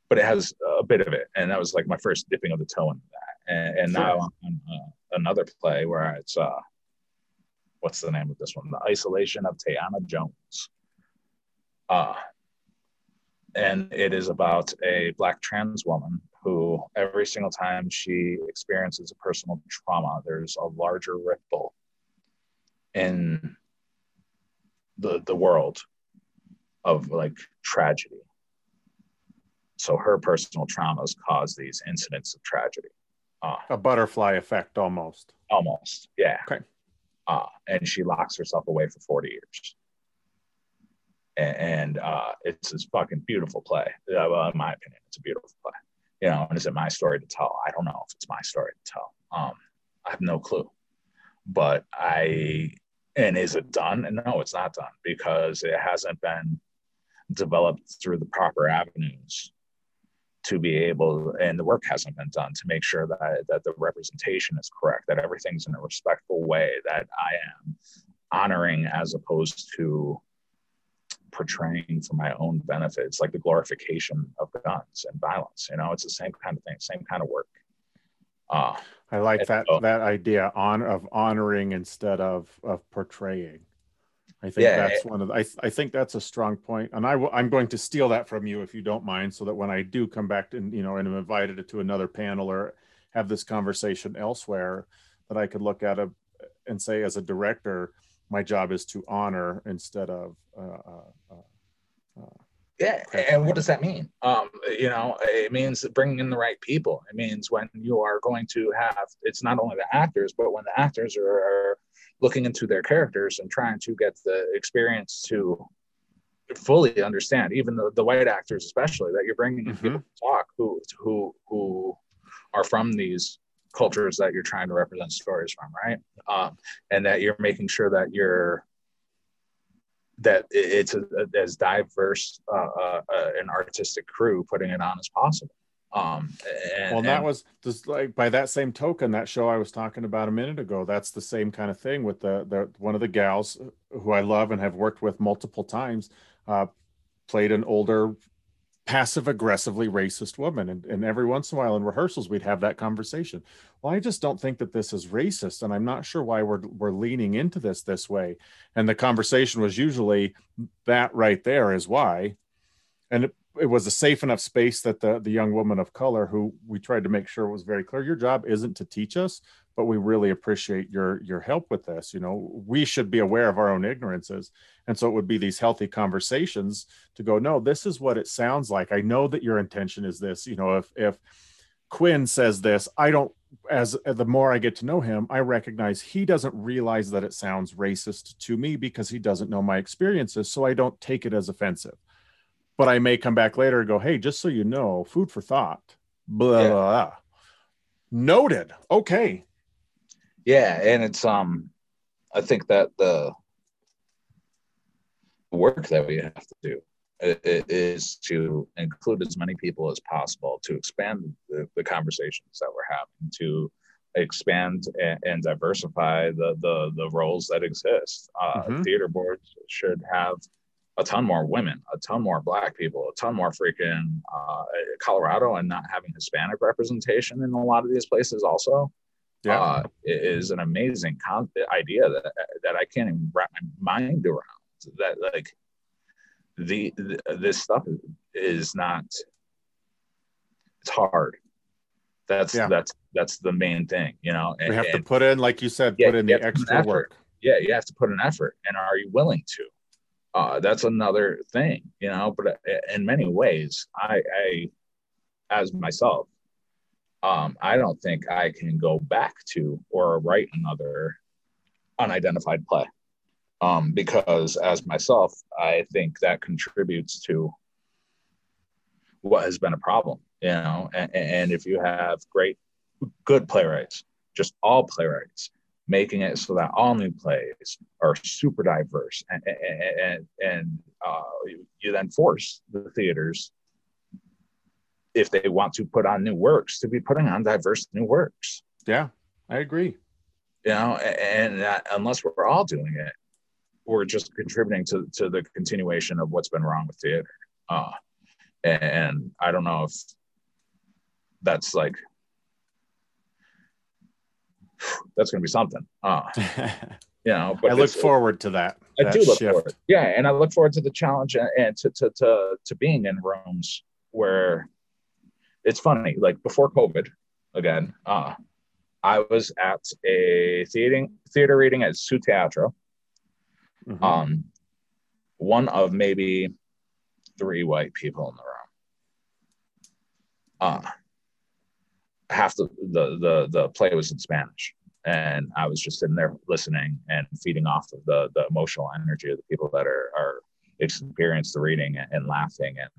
but it has a bit of it, and that was like my first dipping of the toe into that. And, and sure. now on uh, another play where it's what's the name of this one? The Isolation of Tayana Jones. Uh, and it is about a black trans woman who every single time she experiences a personal trauma there's a larger ripple in the the world of like tragedy so her personal traumas cause these incidents of tragedy uh, a butterfly effect almost almost yeah okay uh, and she locks herself away for 40 years and, and uh, it's this fucking beautiful play. Uh, well, in my opinion, it's a beautiful play. You know, and is it my story to tell? I don't know if it's my story to tell. Um, I have no clue. But I and is it done? And no, it's not done because it hasn't been developed through the proper avenues to be able and the work hasn't been done to make sure that that the representation is correct that everything's in a respectful way that i am honoring as opposed to portraying for my own benefit it's like the glorification of guns and violence you know? It's the same kind of thing same kind of work. Uh, i like that so, that idea on of honoring instead of of portraying I think yeah, that's one of the, I, I think that's a strong point, and I I'm going to steal that from you if you don't mind, so that when I do come back and you know and am invited to another panel or have this conversation elsewhere, that I could look at it and say as a director, my job is to honor instead of uh, uh, uh, uh yeah, and what does that mean? Um, you know, it means bringing in the right people. It means when you are going to have, it's not only the actors, but when the actors are, are looking into their characters and trying to get the experience to fully understand, even the, the white actors, especially that you're bringing mm-hmm. people to talk who who who are from these cultures that you're trying to represent stories from, right? Um, and that you're making sure that you're that it's a, a, as diverse uh, uh, uh, an artistic crew putting it on as possible. Um, and, well, that was just like by that same token, that show I was talking about a minute ago. That's the same kind of thing with the the one of the gals who I love and have worked with multiple times. Uh, played an older passive aggressively racist woman and, and every once in a while in rehearsals we'd have that conversation well i just don't think that this is racist and i'm not sure why we're we're leaning into this this way and the conversation was usually that right there is why and it, was a safe enough space that the the young woman of color who we tried to make sure was very clear your job isn't to teach us but we really appreciate your your help with this you know? We should be aware of our own ignorances. And so it would be these healthy conversations to go no this is what it sounds like. I know that your intention is this you know? If if quinn says this i don't as the more i get to know him i recognize he doesn't realize that it sounds racist to me because he doesn't know my experiences so i don't take it as offensive but i may come back later and go hey just so you know food for thought blah, yeah. blah, blah. noted okay yeah and it's um i think that the work that we have to do is to include as many people as possible to expand the, the conversations that we're having to expand and, and diversify the, the, the roles that exist uh, mm-hmm. theater boards should have a ton more women a ton more black people a ton more freaking uh, colorado and not having hispanic representation in a lot of these places also yeah. uh, is an amazing con- idea that that I can't even wrap my mind around. That like the, the this stuff is not. It's hard. That's yeah. that's that's the main thing, you know. And, we have to put in, like you said, yeah, put in the extra work. Yeah, you have to put an effort, and are you willing to? Uh, that's another thing, you know. But uh, in many ways, I, I as myself, um, I don't think I can go back to or write another unidentified play. Um, because as myself, I think that contributes to what has been a problem, you know. And, and if you have great, good playwrights, just all playwrights, making it so that all new plays are super diverse, and and and uh, you then force the theaters if they want to put on new works to be putting on diverse new works. Yeah i agree. You know and that, unless we're all doing it we're just contributing to, to the continuation of what's been wrong with theater. Uh, and i don't know if that's like that's going to be something uh, you know but i look forward to that i that do look shift. forward yeah and i look forward to the challenge and to, to, to, to being in rooms where it's funny, like before COVID, again, uh, I was at a theater theater reading at Su Teatro. Mm-hmm. Um, one of maybe three white people in the room. Uh, half the, the the the play was in Spanish, and I was just sitting there listening and feeding off of the the emotional energy of the people that are are experience the reading and laughing and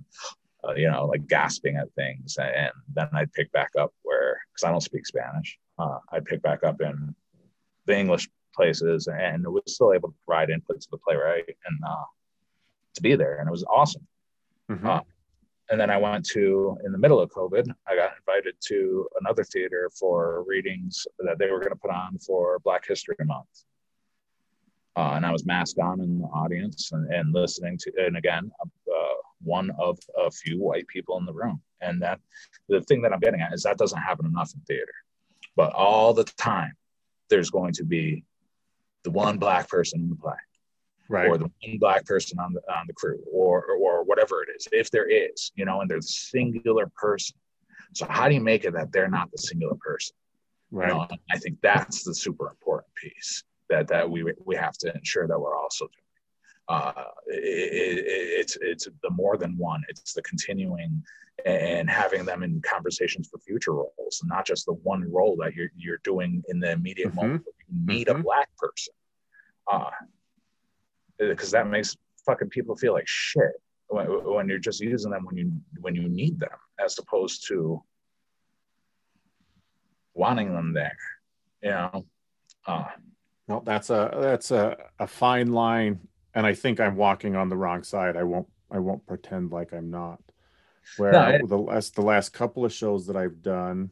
uh, you know like gasping at things. And then i'd pick back up where because i don't speak spanish uh, i'd pick back up in the english places and was still able to provide input to the playwright and uh, to be there. And it was awesome. Mm-hmm. Uh, and then I went to in the middle of COVID. I got invited to another theater for readings that they were going to put on for Black History Month, uh, and I was masked on in the audience and, and listening to. And again, uh, one of a few white people in the room, and that the thing that I'm getting at is that doesn't happen enough in theater, but all the time there's going to be the one black person in the play right. or the one black person on the on the crew or, or, whatever it is if there is you know and they're the singular person so how do you make it that they're not the singular person right you know, i think that's the super important piece that that we we have to ensure that we're also doing uh, it, it, it's it's the more than one. It's the continuing and having them in conversations for future roles, not just the one role that you're you're doing in the immediate mm-hmm. moment. You need mm-hmm. a black person. Uh, because that makes fucking people feel like shit when, when you're just using them when you when you need them as opposed to wanting them there you know? Uh, well that's a that's a, a fine line and i think i'm walking on the wrong side. I won't i won't pretend like i'm not. Where no, it, the last the last couple of shows that i've done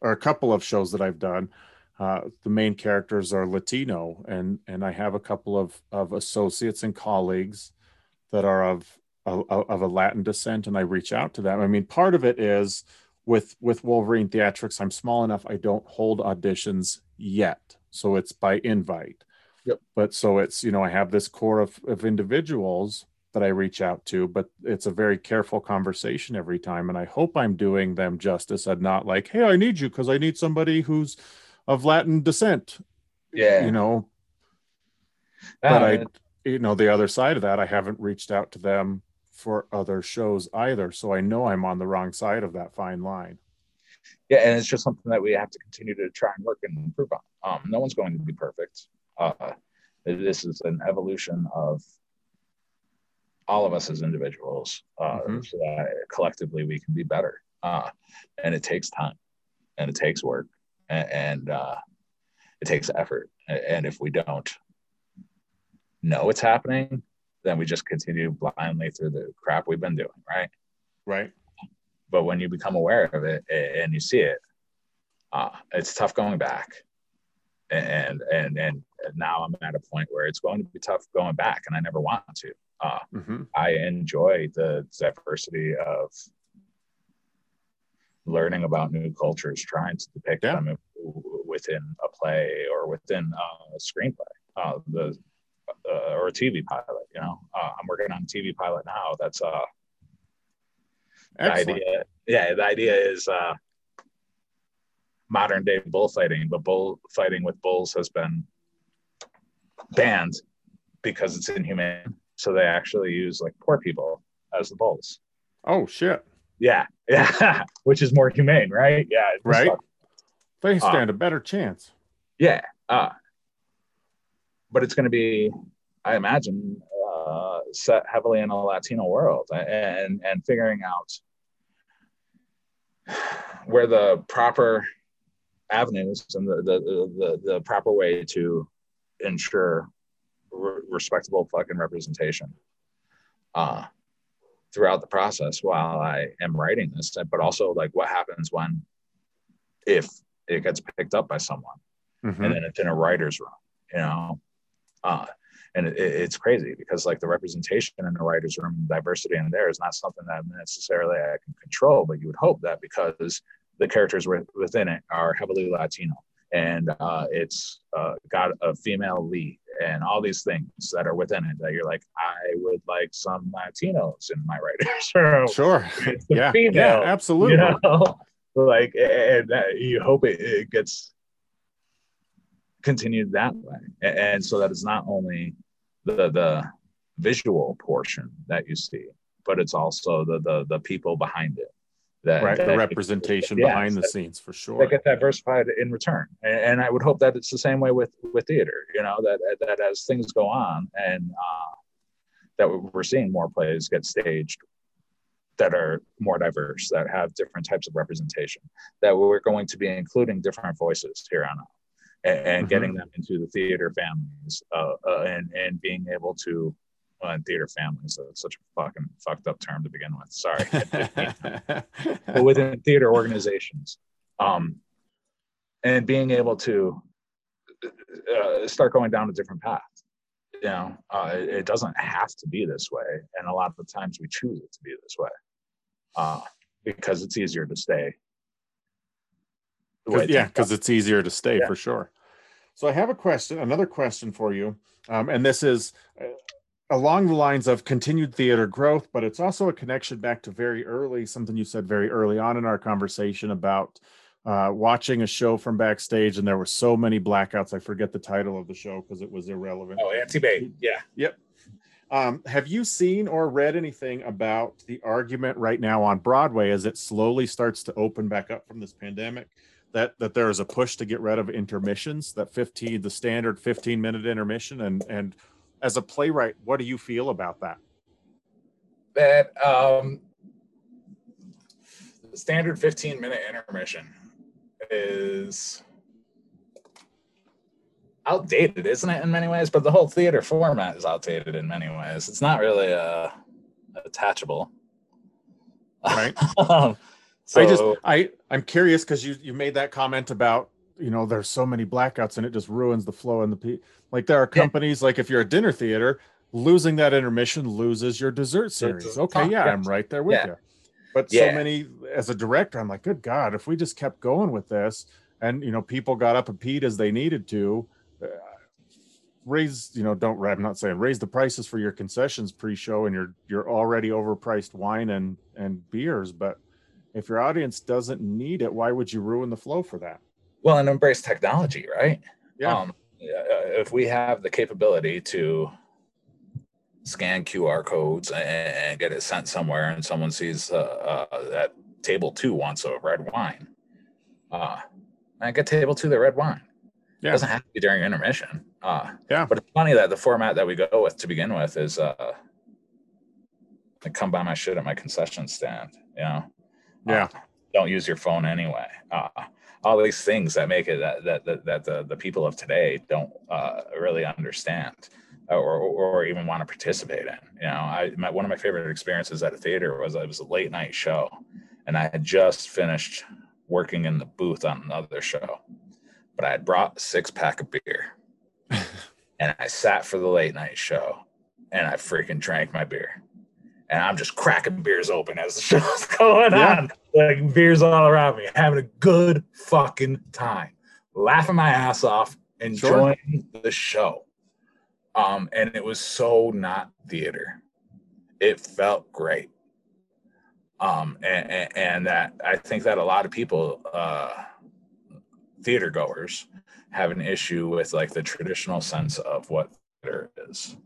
or a couple of shows that i've done uh, the main characters are Latino, and and I have a couple of of associates and colleagues that are of of a Latin descent, and I reach out to them. I mean, part of it is with with Wolverine Theatrics. I'm small enough; I don't hold auditions yet, so it's by invite. Yep. But so it's you know I have this core of of individuals that I reach out to, but it's a very careful conversation every time, and I hope I'm doing them justice and not like, hey, I need you because I need somebody who's of Latin descent. Yeah. You know, but ah, I, you know, the other side of that, I haven't reached out to them for other shows either. So I know I'm on the wrong side of that fine line. Yeah. And it's just something that we have to continue to try and work and improve on. Um, no one's going to be perfect. Uh, this is an evolution of all of us as individuals uh, mm-hmm. so that collectively we can be better. Uh, and it takes time and it takes work and, uh, it takes effort. And if we don't know it's happening, then we just continue blindly through the crap we've been doing, right? Right. But when you become aware of it and you see it, uh, it's tough going back. And and and now I'm at a point where it's going to be tough going back, and I never want to. Uh, mm-hmm. I enjoy the diversity of learning about new cultures, trying to depict yeah. them within a play or within uh, a screenplay, uh, the uh, or a TV pilot. You know, uh, I'm working on a TV pilot now. That's uh, the idea. Yeah, the idea is uh, modern day bullfighting, but bullfighting with bulls has been banned because it's inhumane. So they actually use like poor people as the bulls. Oh shit. Yeah, yeah, which is more humane, right? Yeah, right. They uh, stand uh, a better chance. Yeah, uh, but it's going to be, I imagine, uh, set heavily in a Latino world and and figuring out where the proper avenues and the the the, the proper way to ensure re- respectable fucking representation. Uh, throughout the process while I am writing this, but also like what happens when, if it gets picked up by someone mm-hmm. and then it's in a writer's room, you know? Uh, and it, it's crazy because like the representation in the writer's room, diversity in there is not something that necessarily I can control, but you would hope that because the characters within it are heavily Latino and uh, it's uh, got a female lead and all these things that are within it that you're like, I would like some Latinos in my writers. Sure. yeah. Female, yeah, absolutely. You know? like, and uh, you hope it, it, gets continued that way. And, and so that it's not only the, the visual portion that you see, but it's also the, the, the people behind it that, right, that the representation behind the scenes for sure. They get diversified in return, and, and, I would hope that it's the same way with with theater. You know that that as things go on and uh, that we're seeing more plays get staged that are more diverse, that have different types of representation, that we're going to be including different voices here on out and, and mm-hmm. getting them into the theater families uh, uh, and, and being able to well, theater families. That's such a fucking fucked up term to begin with. Sorry. but within theater organizations, um, and being able to uh, start going down a different path. You know, uh, it, it, doesn't have to be this way, and a lot of the times we choose it to be this way uh, because it's easier to stay. yeah, because it's easier to stay yeah. for sure. So I have a question, another question for you, um, and this is uh, along the lines of continued theater growth, but it's also a connection back to very early, something you said very early on in our conversation about uh, watching a show from backstage, and there were so many blackouts. I forget the title of the show because it was irrelevant. Oh, Auntie Mame. Yeah. Yep. Um, have you seen or read anything about the argument right now on Broadway as it slowly starts to open back up from this pandemic? That that there is a push to get rid of intermissions, that 15, the standard 15 minute intermission, and and as a playwright, what do you feel about that? That um, standard 15 minute intermission is outdated, isn't it, in many ways? But the whole theater format is outdated in many ways. It's not really uh, attachable. Right. um, so, I just I I'm curious because you you made that comment about you know there's so many blackouts and it just ruins the flow and the pe- like there are companies yeah. like if you're a dinner theater losing that intermission loses your dessert series okay yeah i'm right there with yeah. you but yeah. so many as a director i'm like good god if we just kept going with this and you know people got up and peed as they needed to uh, raise you know don't i'm not saying raise the prices for your concessions pre-show and your your already overpriced wine and and beers but if your audience doesn't need it why would you ruin the flow for that well and embrace technology right? Yeah. Um, if we have the capability to scan qr codes and, get it sent somewhere and someone sees uh, uh, that table two wants a red wine uh and get table two the red wine. Yeah. It doesn't have to be during intermission uh yeah. but it's funny that the format that we go with to begin with is uh come buy my shit at my concession stand you know? Yeah. Uh, don't use your phone anyway uh all these things that make it that that that, that the, the people of today don't uh, really understand or, or even want to participate in. You know, I my, one of my favorite experiences at a theater was it was a late night show, and I had just finished working in the booth on another show, but I had brought a six pack of beer, and I sat for the late night show, and I freaking drank my beer and I'm just cracking beers open as the show's going yeah. on. Like beers all around me, having a good fucking time, laughing my ass off, enjoying sure. the show. Um, and it was so not theater. It felt great. Um, and, and, and that I think that a lot of people, uh, theater goers, have an issue with like the traditional sense of what theater is,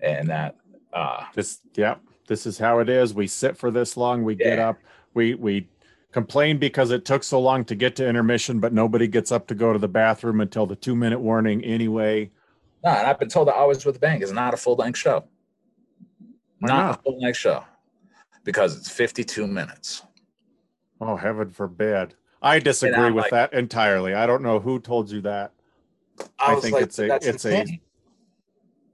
and that uh, just yeah this is how it is. We sit for this long. We yeah. get up. We we complain because it took so long to get to intermission, but nobody gets up to go to the bathroom until the two minute warning anyway. No, and I've been told that Always with the Bang is not a full length show. Not, not, a full length show because it's 52 minutes. Oh, heaven forbid. I disagree with like, that entirely. I don't know who told you that. I, I think like, it's a it's insane.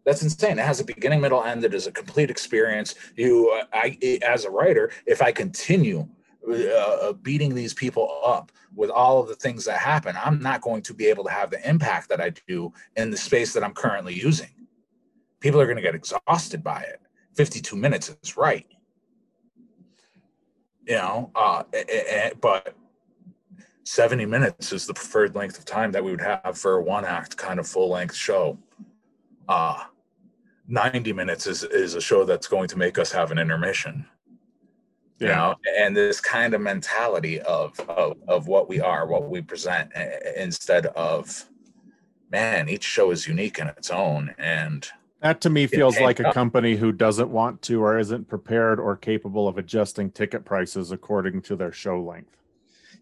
That's insane. It has a beginning, middle, end. It is a complete experience. You, I, as a writer, if I continue uh, uh, beating these people up with all of the things that happen, I'm not going to be able to have the impact that I do in the space that I'm currently using. People are going to get exhausted by it. 52 minutes is right. You know, uh, but 70 minutes is the preferred length of time that we would have for a one act kind of full length show. Uh, 90 minutes is, is a show that's going to make us have an intermission. Yeah. you know and this kind of mentality of, of of what we are what we present instead of man each show is unique in its own and that to me feels like a company who doesn't want to or isn't prepared or capable of adjusting ticket prices according to their show length.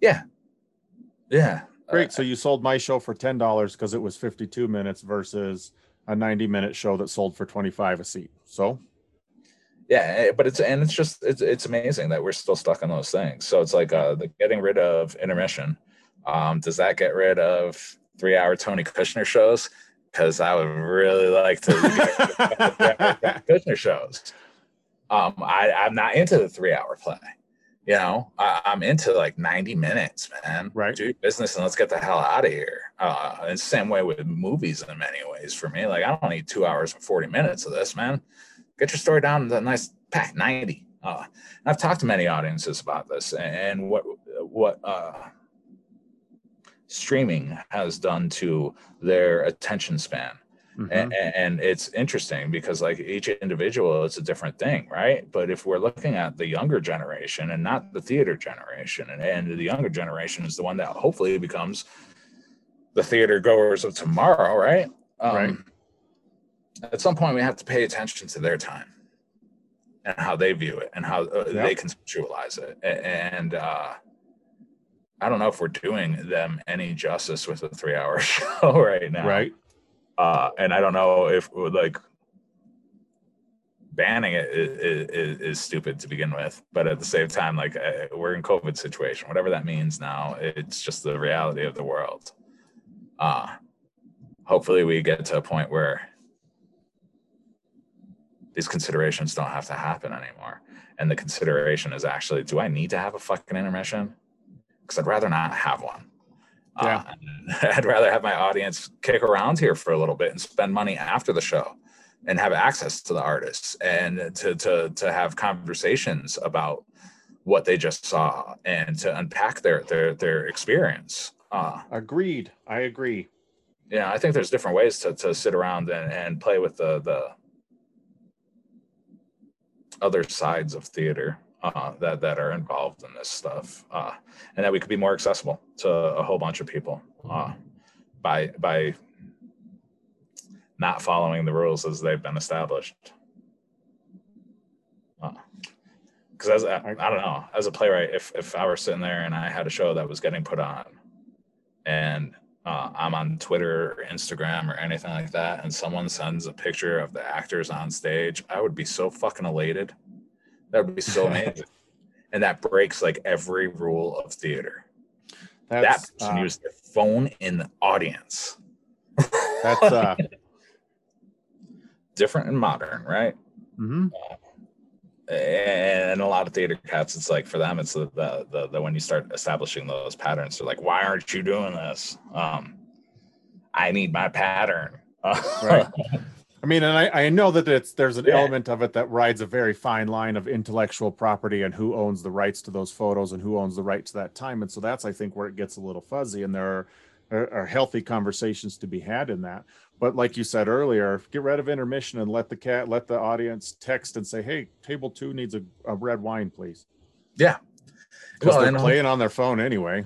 Yeah. Yeah. Great. Uh, so you sold my show for $10 because it was 52 minutes versus a 90 minute show that sold for 25 a seat. So yeah but it's and it's just it's, it's amazing that we're still stuck on those things. So it's like uh the getting rid of intermission um does that get rid of three hour tony kushner shows? Because i would really like to kushner shows. Um i i'm not into the three hour play you know I, am into like 90 minutes man. Right. Do business and let's get the hell out of here. Uh and same way with movies in many ways for me. Like i don't need two hours and 40 minutes of this man. Get your story down to a nice pack 90 uh, and i've talked to many audiences about this and what what uh, streaming has done to their attention span mm-hmm. and, and, it's interesting because like each individual it's a different thing right? But if we're looking at the younger generation and not the theater generation and, and the younger generation is the one that hopefully becomes the theater goers of tomorrow right? Um, right at some point we have to pay attention to their time and how they view it and how uh, yep. they conceptualize it. And uh, i don't know if we're doing them any justice with a three hour show right now. Right uh, and i don't know if like banning it is, is, is, stupid to begin with but at the same time like uh, we're in covid situation whatever that means now it's just the reality of the world uh hopefully we get to a point where these considerations don't have to happen anymore. And the consideration is actually, do I need to have a fucking intermission? Because I'd rather not have one. Yeah. Uh, I'd rather have my audience kick around here for a little bit and spend money after the show and have access to the artists and to to to have conversations about what they just saw and to unpack their their their experience. Uh, Agreed. I agree. Yeah, I think there's different ways to to sit around and, and play with the the other sides of theater uh, that that are involved in this stuff, uh, and that we could be more accessible to a whole bunch of people uh, by by not following the rules as they've been established. Because uh, as I, I don't know, as a playwright, if if I were sitting there and I had a show that was getting put on, and uh, I'm on Twitter or Instagram or anything like that, and someone sends a picture of the actors on stage, I would be so fucking elated. That would be so amazing. and that breaks like every rule of theater. That's, that person uh, used their phone in the audience. That's uh, different and modern, right? Mm-hmm. Uh, and a lot of theater cats it's like for them it's the, the the, the when you start establishing those patterns they're like why aren't you doing this um i need my pattern right i mean and i i know that it's there's an yeah. element of it that rides a very fine line of intellectual property and who owns the rights to those photos and who owns the right to that time and so that's i think where it gets a little fuzzy and there are are healthy conversations to be had in that but like you said earlier, get rid of intermission and let the cat let the audience text and say, "Hey, table two needs a, a red wine, please." Yeah, because well, they're um, playing on their phone anyway.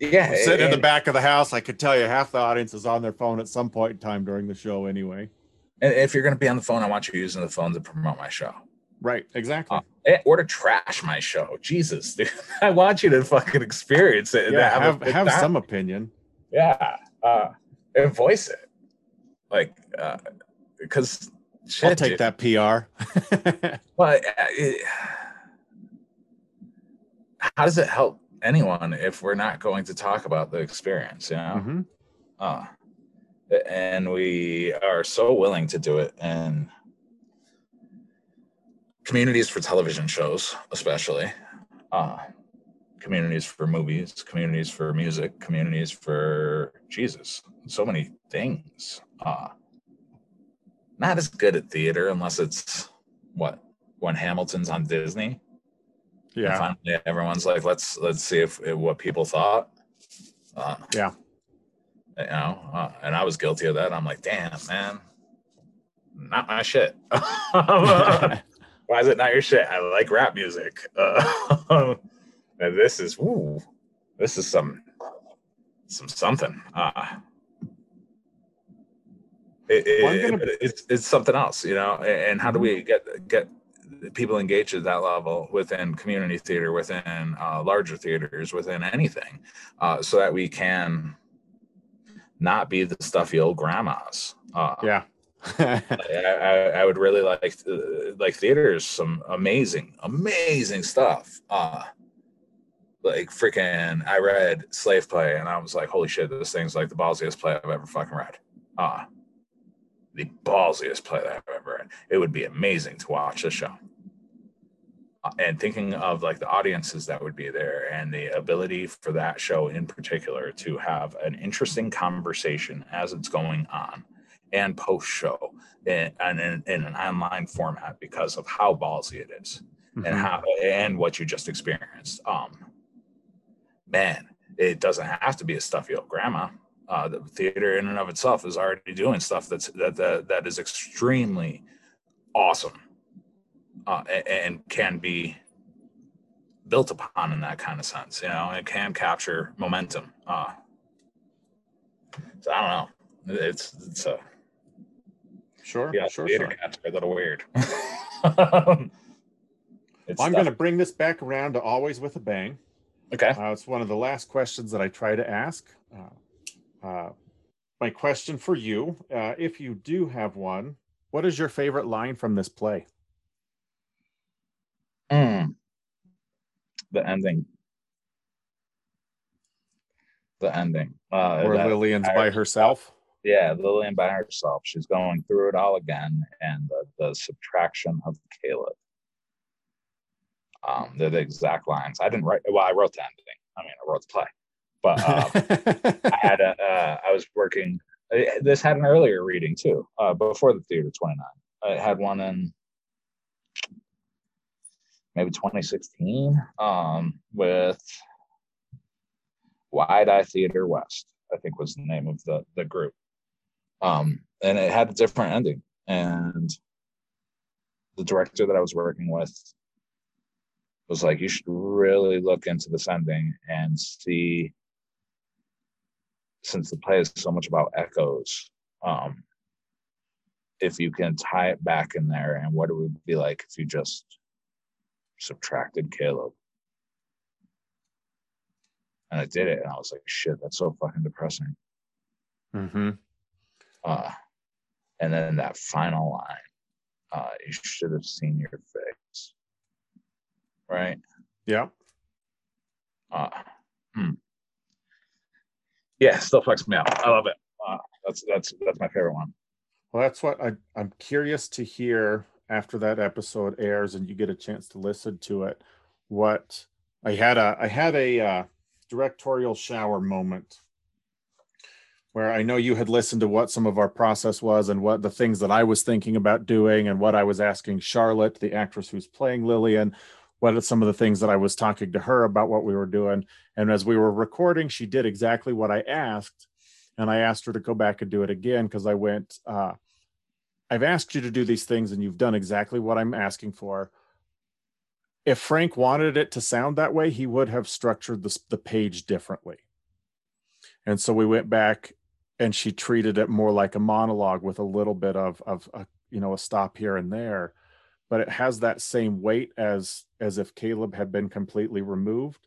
Yeah, sitting in the back of the house, I could tell you half the audience is on their phone at some point in time during the show anyway. And if you're going to be on the phone, I want you using the phone to promote my show. Right, exactly. Uh, or to trash my show. Jesus, dude. I want you to fucking experience it. Yeah, have, have, have some opinion. Yeah. Uh, and voice it. Like, uh, because I'll take dude. that PR. well, uh, it, how does it help anyone if we're not going to talk about the experience? You know, mm-hmm. uh, and we are so willing to do it and communities for television shows, especially. Uh, communities for movies, communities for music, communities for Jesus. So many things. Uh, not as good at theater unless it's what when Hamilton's on Disney. Yeah. And finally, everyone's like, let's let's see if, if what people thought. Uh, yeah. You know, uh, and I was guilty of that. I'm like, damn, man, not my shit. Why is it not your shit? I like rap music. Uh, and this is ooh, this is some some something. Uh it, it, gonna... it's it's something else, you know. And how do we get get people engage at that level within community theater, within uh, larger theaters, within anything, uh, so that we can not be the stuffy old grandmas. Uh, yeah, I, I, I, would really like uh, like theaters some amazing amazing stuff. Uh like freaking i read slave play and i was like holy shit this thing's like the ballsiest play i've ever fucking read. Uh the ballsiest play that i've ever read it would be amazing to watch the show uh, and thinking of like the audiences that would be there and the ability for that show in particular to have an interesting conversation as it's going on and post show in, in, in, an online format because of how ballsy it is mm-hmm. and how and what you just experienced. Um, man, it doesn't have to be a stuffy old grandma. Uh, the theater in and of itself is already doing stuff that's that that, that is extremely awesome uh, and can be built upon in that kind of sense. You know, it can capture momentum. Uh, so I don't know. It's it's a Sure. Yeah, sure. Theater sure. cats are a little weird. well, I'm going to bring this back around to always with a bang. Okay. Uh, it's one of the last questions that I try to ask. Uh, my question for you, uh, if you do have one, what is your favorite line from this play? Mm. The ending. The ending. Uh, Where Lillian's by herself yeah, Lillian by herself. She's going through it all again, and the, the subtraction of Caleb. Um, they're the exact lines. I didn't write. Well, I wrote the ending. I mean, I wrote the play, but um, I had a. Uh, I was working. Uh, this had an earlier reading too, uh, before the theater twenty nine. I had one in maybe 2016 um, with Wide Eye Theater West. I think was the name of the the group um, and it had a different ending. And the director that I was working with was like, you should really look into this ending and see, since the play is so much about echoes, um, if you can tie it back in there and what it would be like if you just subtracted Caleb. And I did it, and I was like, shit, that's so fucking depressing. Mm-hmm. Uh, and then that final line, uh, you should have seen your face. Right? Yeah. Uh, hmm. Yeah, still fucks me out. I love it. Uh, that's that's that's my favorite one. Well, that's what I, I'm curious to hear after that episode airs and you get a chance to listen to it. What I had a I had a uh, directorial shower moment where I know you had listened to what some of our process was and what the things that I was thinking about doing and what I was asking Charlotte, the actress who's playing Lillian, what are some of the things that I was talking to her about what we were doing. And as we were recording, she did exactly what I asked. And I asked her to go back and do it again because I went, uh, I've asked you to do these things and you've done exactly what I'm asking for. If Frank wanted it to sound that way, he would have structured the, the page differently. And so we went back and she treated it more like a monologue with a little bit of of a, you know a stop here and there but it has that same weight as as if caleb had been completely removed.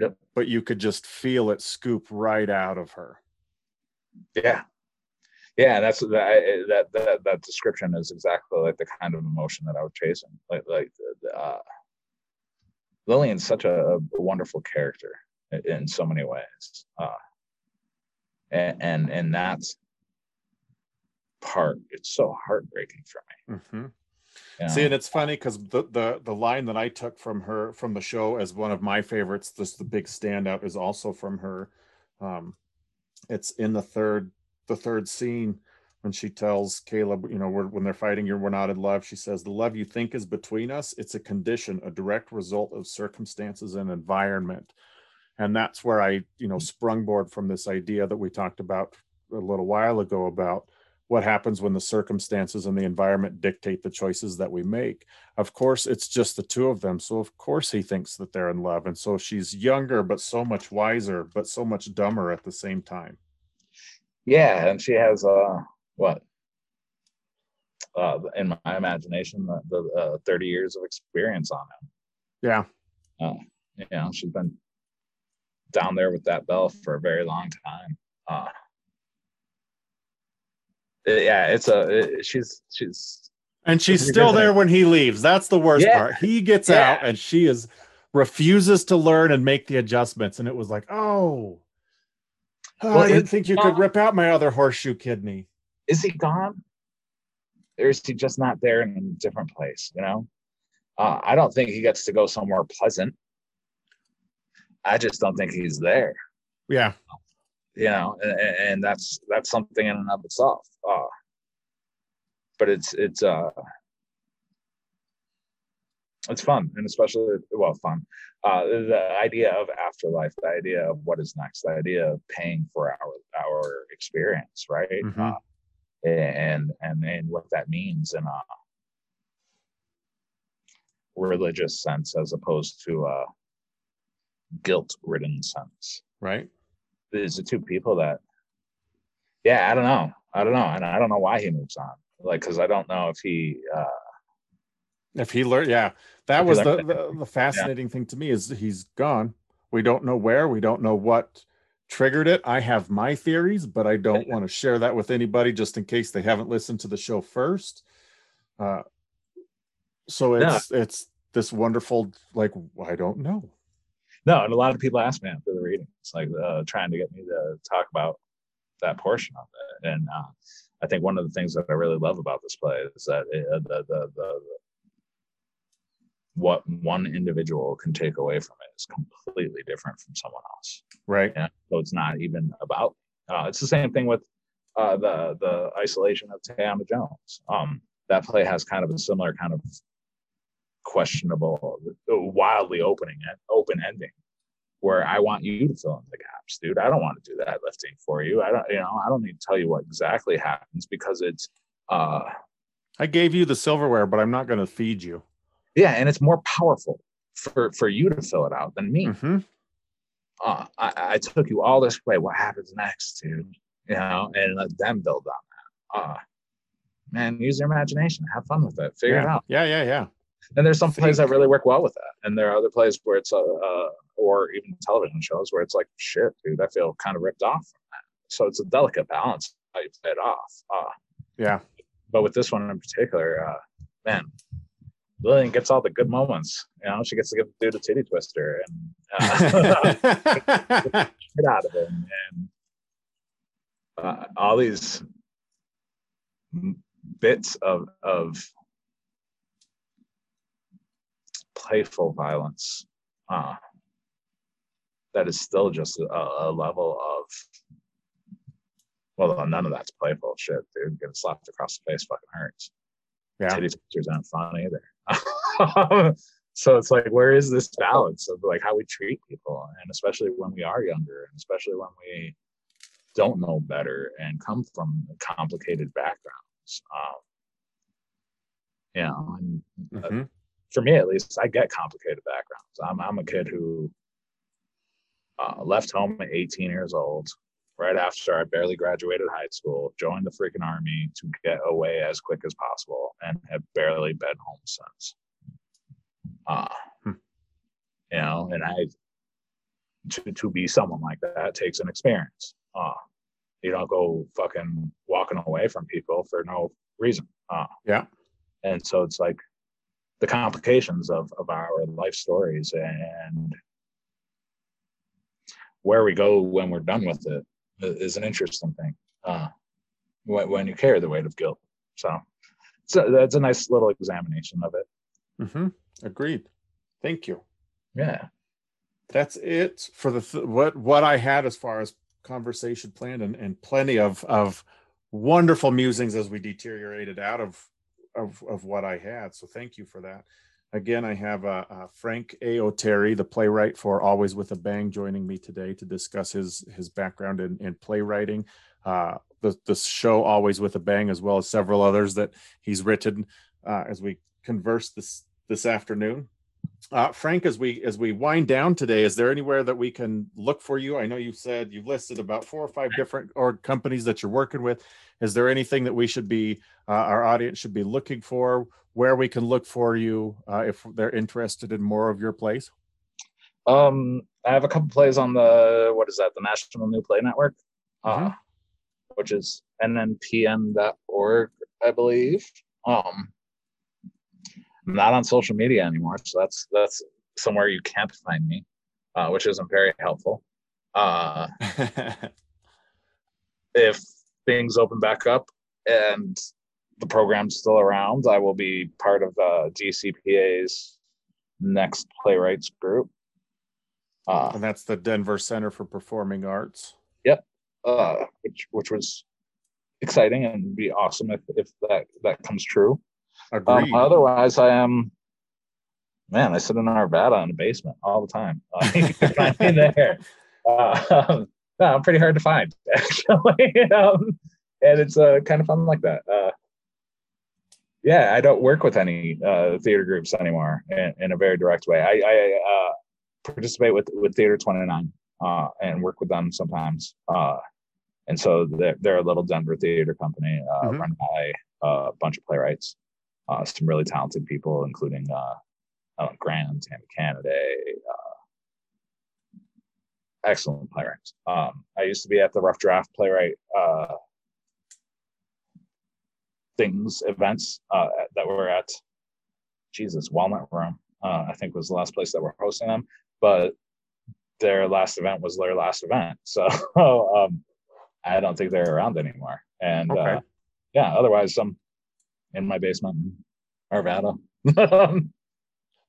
Yep. but you could just feel it scoop right out of her. Yeah. Yeah that's that that that, that description is exactly like the kind of emotion that i was chasing like like uh, lillian's such a, wonderful character in so many ways uh, and and, and that's part it's so heartbreaking for me. Mm-hmm. Yeah. see and it's funny because the, the the line that i took from her from the show as one of my favorites this the big standout is also from her um it's in the third the third scene when she tells caleb you know when they're fighting you're we're not in love she says the love you think is between us it's a condition a direct result of circumstances and environment and that's where i you know sprungboard from this idea that we talked about a little while ago about what happens when the circumstances and the environment dictate the choices that we make. Of course it's just the two of them so of course he thinks that they're in love and so she's younger but so much wiser but so much dumber at the same time. Yeah and she has uh what? Uh in my imagination the, the uh, 30 years of experience on him. Yeah. Uh, you know she's been down there with that bell for a very long time. Uh, yeah, it's a it, she's she's and she's still there when he leaves. That's the worst Yeah. part. He gets Yeah. out and she is refuses to learn and make the adjustments. And it was like, oh, Oh, Well, I didn't think you could rip out my other horseshoe kidney. is he gone? Or is he just not there in a different place? You know, uh, I don't think he gets to go somewhere pleasant. I just don't think he's there. Yeah. You know, and, and- that's that's something in and of itself. Uh, but it's it's uh it's fun and especially well fun uh the idea of afterlife the idea of what is next the idea of paying for our our experience right Mhm. uh, and and and what that means in a religious sense as opposed to a guilt ridden sense Right. These the two people that yeah i don't know i don't know and i don't know why he moves on like because i don't know if he uh If he learned, yeah, that was the, the the fascinating thing to me is he's gone. We don't know where. We don't know what triggered it. I have my theories, but I don't want to share that with anybody just in case they haven't listened to the show first. Uh, so Yeah. it's it's this wonderful like I don't know. No, and a lot of people ask me after the reading. It's like uh, trying to get me to talk about that portion of it. And uh, I think one of the things that I really love about this play is that it, uh, the, the, the, what one individual can take away from it is completely different from someone else. Right. Yeah. So it's not even about. Uh, it's the same thing with uh, the the isolation of Tayama Jones. Um, that play has kind of a similar kind of questionable, wildly opening it, open ending, where I want you to fill in the gaps, dude. I don't want to do that lifting for you. I don't, you know, I don't need to tell you what exactly happens because it's, uh, I gave you the silverware, but I'm not going to feed you. yeah, and it's more powerful for for you to fill it out than me. Mhm. uh, I, I took you all this way. What happens next, dude? You know, and let them build on that. Uh, man, use your imagination. Have fun with it. Figure it out. Yeah, yeah, yeah. And there's some plays that really work well with that. And there are other plays where it's, uh, uh, or even television shows where it's like, shit, dude, I feel kind of ripped off from that. So it's a delicate balance how you play it off. Uh, Yeah. but with this one in particular, uh, man, Lillian gets all the good moments. You know, she gets to give the dude a titty twister and uh, get out of it and uh, all these bits of of playful violence uh, that is still just a, a level of well none of that's playful shit dude getting slapped across the face fucking hurts yeah. titty twisters aren't fun either so it's like where is this balance of like how we treat people and especially when we are younger and especially when we don't know better and come from complicated backgrounds um, you know and Mhm. For me at least i get complicated backgrounds i'm, I'm a kid who uh, left home at 18 years old right after i barely graduated high school joined the freaking army to get away as quick as possible and have barely been home since uh, Hmm. you know and i to, to be someone like that takes an experience uh, you don't go fucking walking away from people for no reason uh, Yeah. and so it's like the complications of, of our life stories and where we go when we're done with it is an interesting thing uh, when, when you carry the weight of guilt so, so that's a nice little examination of it hmm Agreed. Thank you. yeah That's it for the th- what what I had as far as conversation planned, and, and plenty of of wonderful musings as we deteriorated out of of of what I had. So thank you for that. Again, I have uh, uh, Frank A. Oteri, the playwright for Always with a Bang, joining me today to discuss his his background in, in playwriting. Uh, the the show Always with a Bang, as well as several others that he's written uh, as we converse this this afternoon. Uh, Frank, as we as we wind down today, is there anywhere that we can look for you? I know you said you've listed about four or five different or companies that you're working with. Is there anything that we should be uh, our audience should be looking for? Where we can look for you uh, if they're interested in more of your plays? um i have a couple plays on the what is that the national new play network uh, Mhm. which is nnpn.org, I believe. Um, I'm not on social media anymore, so that's that's somewhere you can't find me, uh, which isn't very helpful. Uh, if things open back up and the program's still around, I will be part of the DCPA's next playwrights group. Uh, and that's the Denver Center for Performing Arts. Yep, uh, which which was exciting and be awesome if if that that comes true. Um, otherwise, I am man. I sit in Arvada in the basement all the time. Uh, you find me there. Uh, no, I'm pretty hard to find actually, um, and it's uh, kind of fun like that. Uh, yeah, I don't work with any uh, theater groups anymore in, in, a very direct way. I, I uh, participate with with Theater 29 uh, and work with them sometimes. Uh, and so they're, they're a little Denver theater company uh, mm-hmm. run by a bunch of playwrights, uh, some really talented people, including uh, Graham, Tammy Canaday, excellent playwrights. Um, I used to be at the Rough Draft Playwright uh, things events uh, that were at Jesus Walnut Room. Uh, I think was the last place that we're hosting them, but their last event was their last event, so um, I don't think they're around anymore. And uh, okay. yeah, otherwise I'm in my basement in Arvada. well,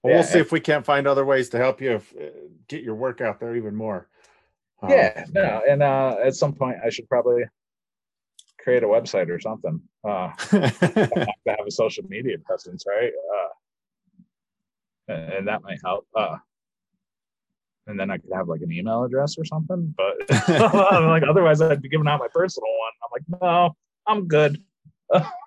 yeah, we'll see if we can't find other ways to help you if, uh, get your work out there even more. Um, yeah, no, and uh, at some point I should probably create a website or something. Uh, to have a social media presence, right? Uh, and, and that might help. Uh, and then I could have like an email address or something. But like, otherwise, I'd be giving out my personal one. I'm like, no, I'm good.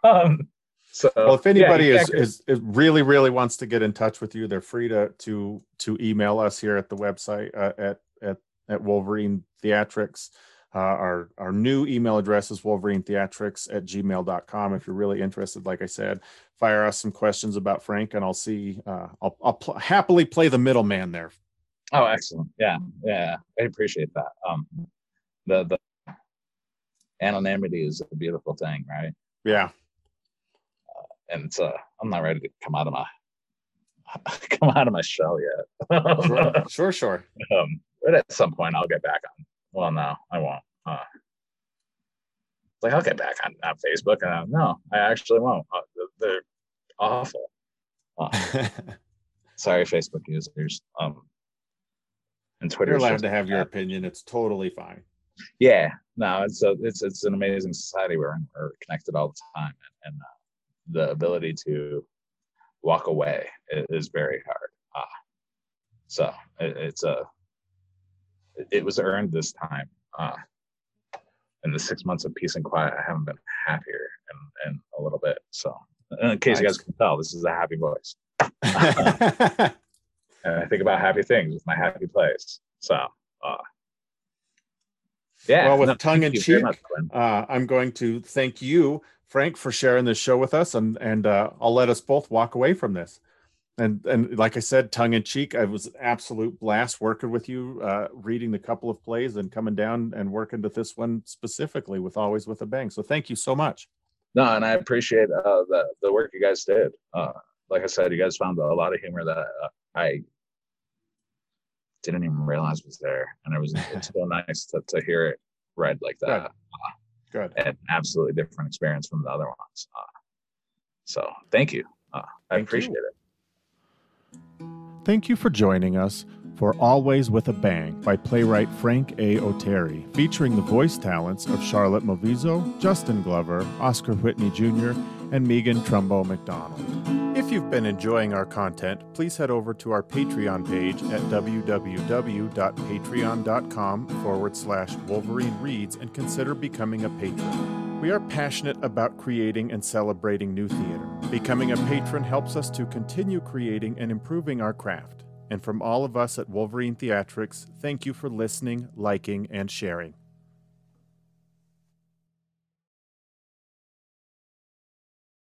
um, so, well, if anybody yeah, is, is, is really really wants to get in touch with you, they're free to to to email us here at the website uh, at at at Wolverine Theatrics. Uh, our our new email address is Wolverine Theatrics at gmail.com. If you're really interested, like I said, fire us some questions about Frank, and I'll see. Uh, I'll, I'll pl- happily play the middleman there. Oh, excellent! Yeah, yeah, I appreciate that. Um, the the anonymity is a beautiful thing, right? Yeah. Uh, and it's uh, I'm not ready to come out of my come out of my shell yet. sure, sure, sure. Um, but at some point, I'll get back on. Well, no, I won't. Uh, it's like I'll get back on, on Facebook, and I'm, no, I actually won't. Uh, they're awful. Uh, sorry, Facebook users. Um, and Twitter. You're allowed to have your opinion. It's totally fine. Yeah, no, it's a, it's it's an amazing society. We're we're connected all the time, and, and uh, the ability to walk away is, very hard. Uh, so it, it's a it was earned this time. Uh, in the six months of peace and quiet, I haven't been happier in, in a little bit. So, in case nice. you guys can tell, this is a happy voice. and I think about happy things with my happy place. So, uh, yeah. Well, with no, tongue in cheek, uh, I'm going to thank you, Frank, for sharing this show with us, and and uh, I'll let us both walk away from this and and like I said, tongue in cheek, I was an absolute blast working with you, uh, reading the couple of plays and coming down and working to this one specifically with always with a bang. So thank you so much. No, and I appreciate uh, the the work you guys did. Uh, like I said, you guys found a lot of humor that uh, I didn't even realize was there, and it was it's so nice to to hear it read like that. Good. Good. An absolutely different experience from the other ones. Uh, so thank you. Uh, I thank appreciate you. it. Thank you for joining us for Always with a Bang by playwright Frank A. Oteri, featuring the voice talents of Charlotte Movizo, Justin Glover, Oscar Whitney Jr., and Megan Trumbo McDonald. If you've been enjoying our content, please head over to our Patreon page at www.patreon.com forward slash Wolverine Reads and consider becoming a patron. We are passionate about creating and celebrating new theater. Becoming a patron helps us to continue creating and improving our craft. And from all of us at Wolverine Theatrics, thank you for listening, liking, and sharing.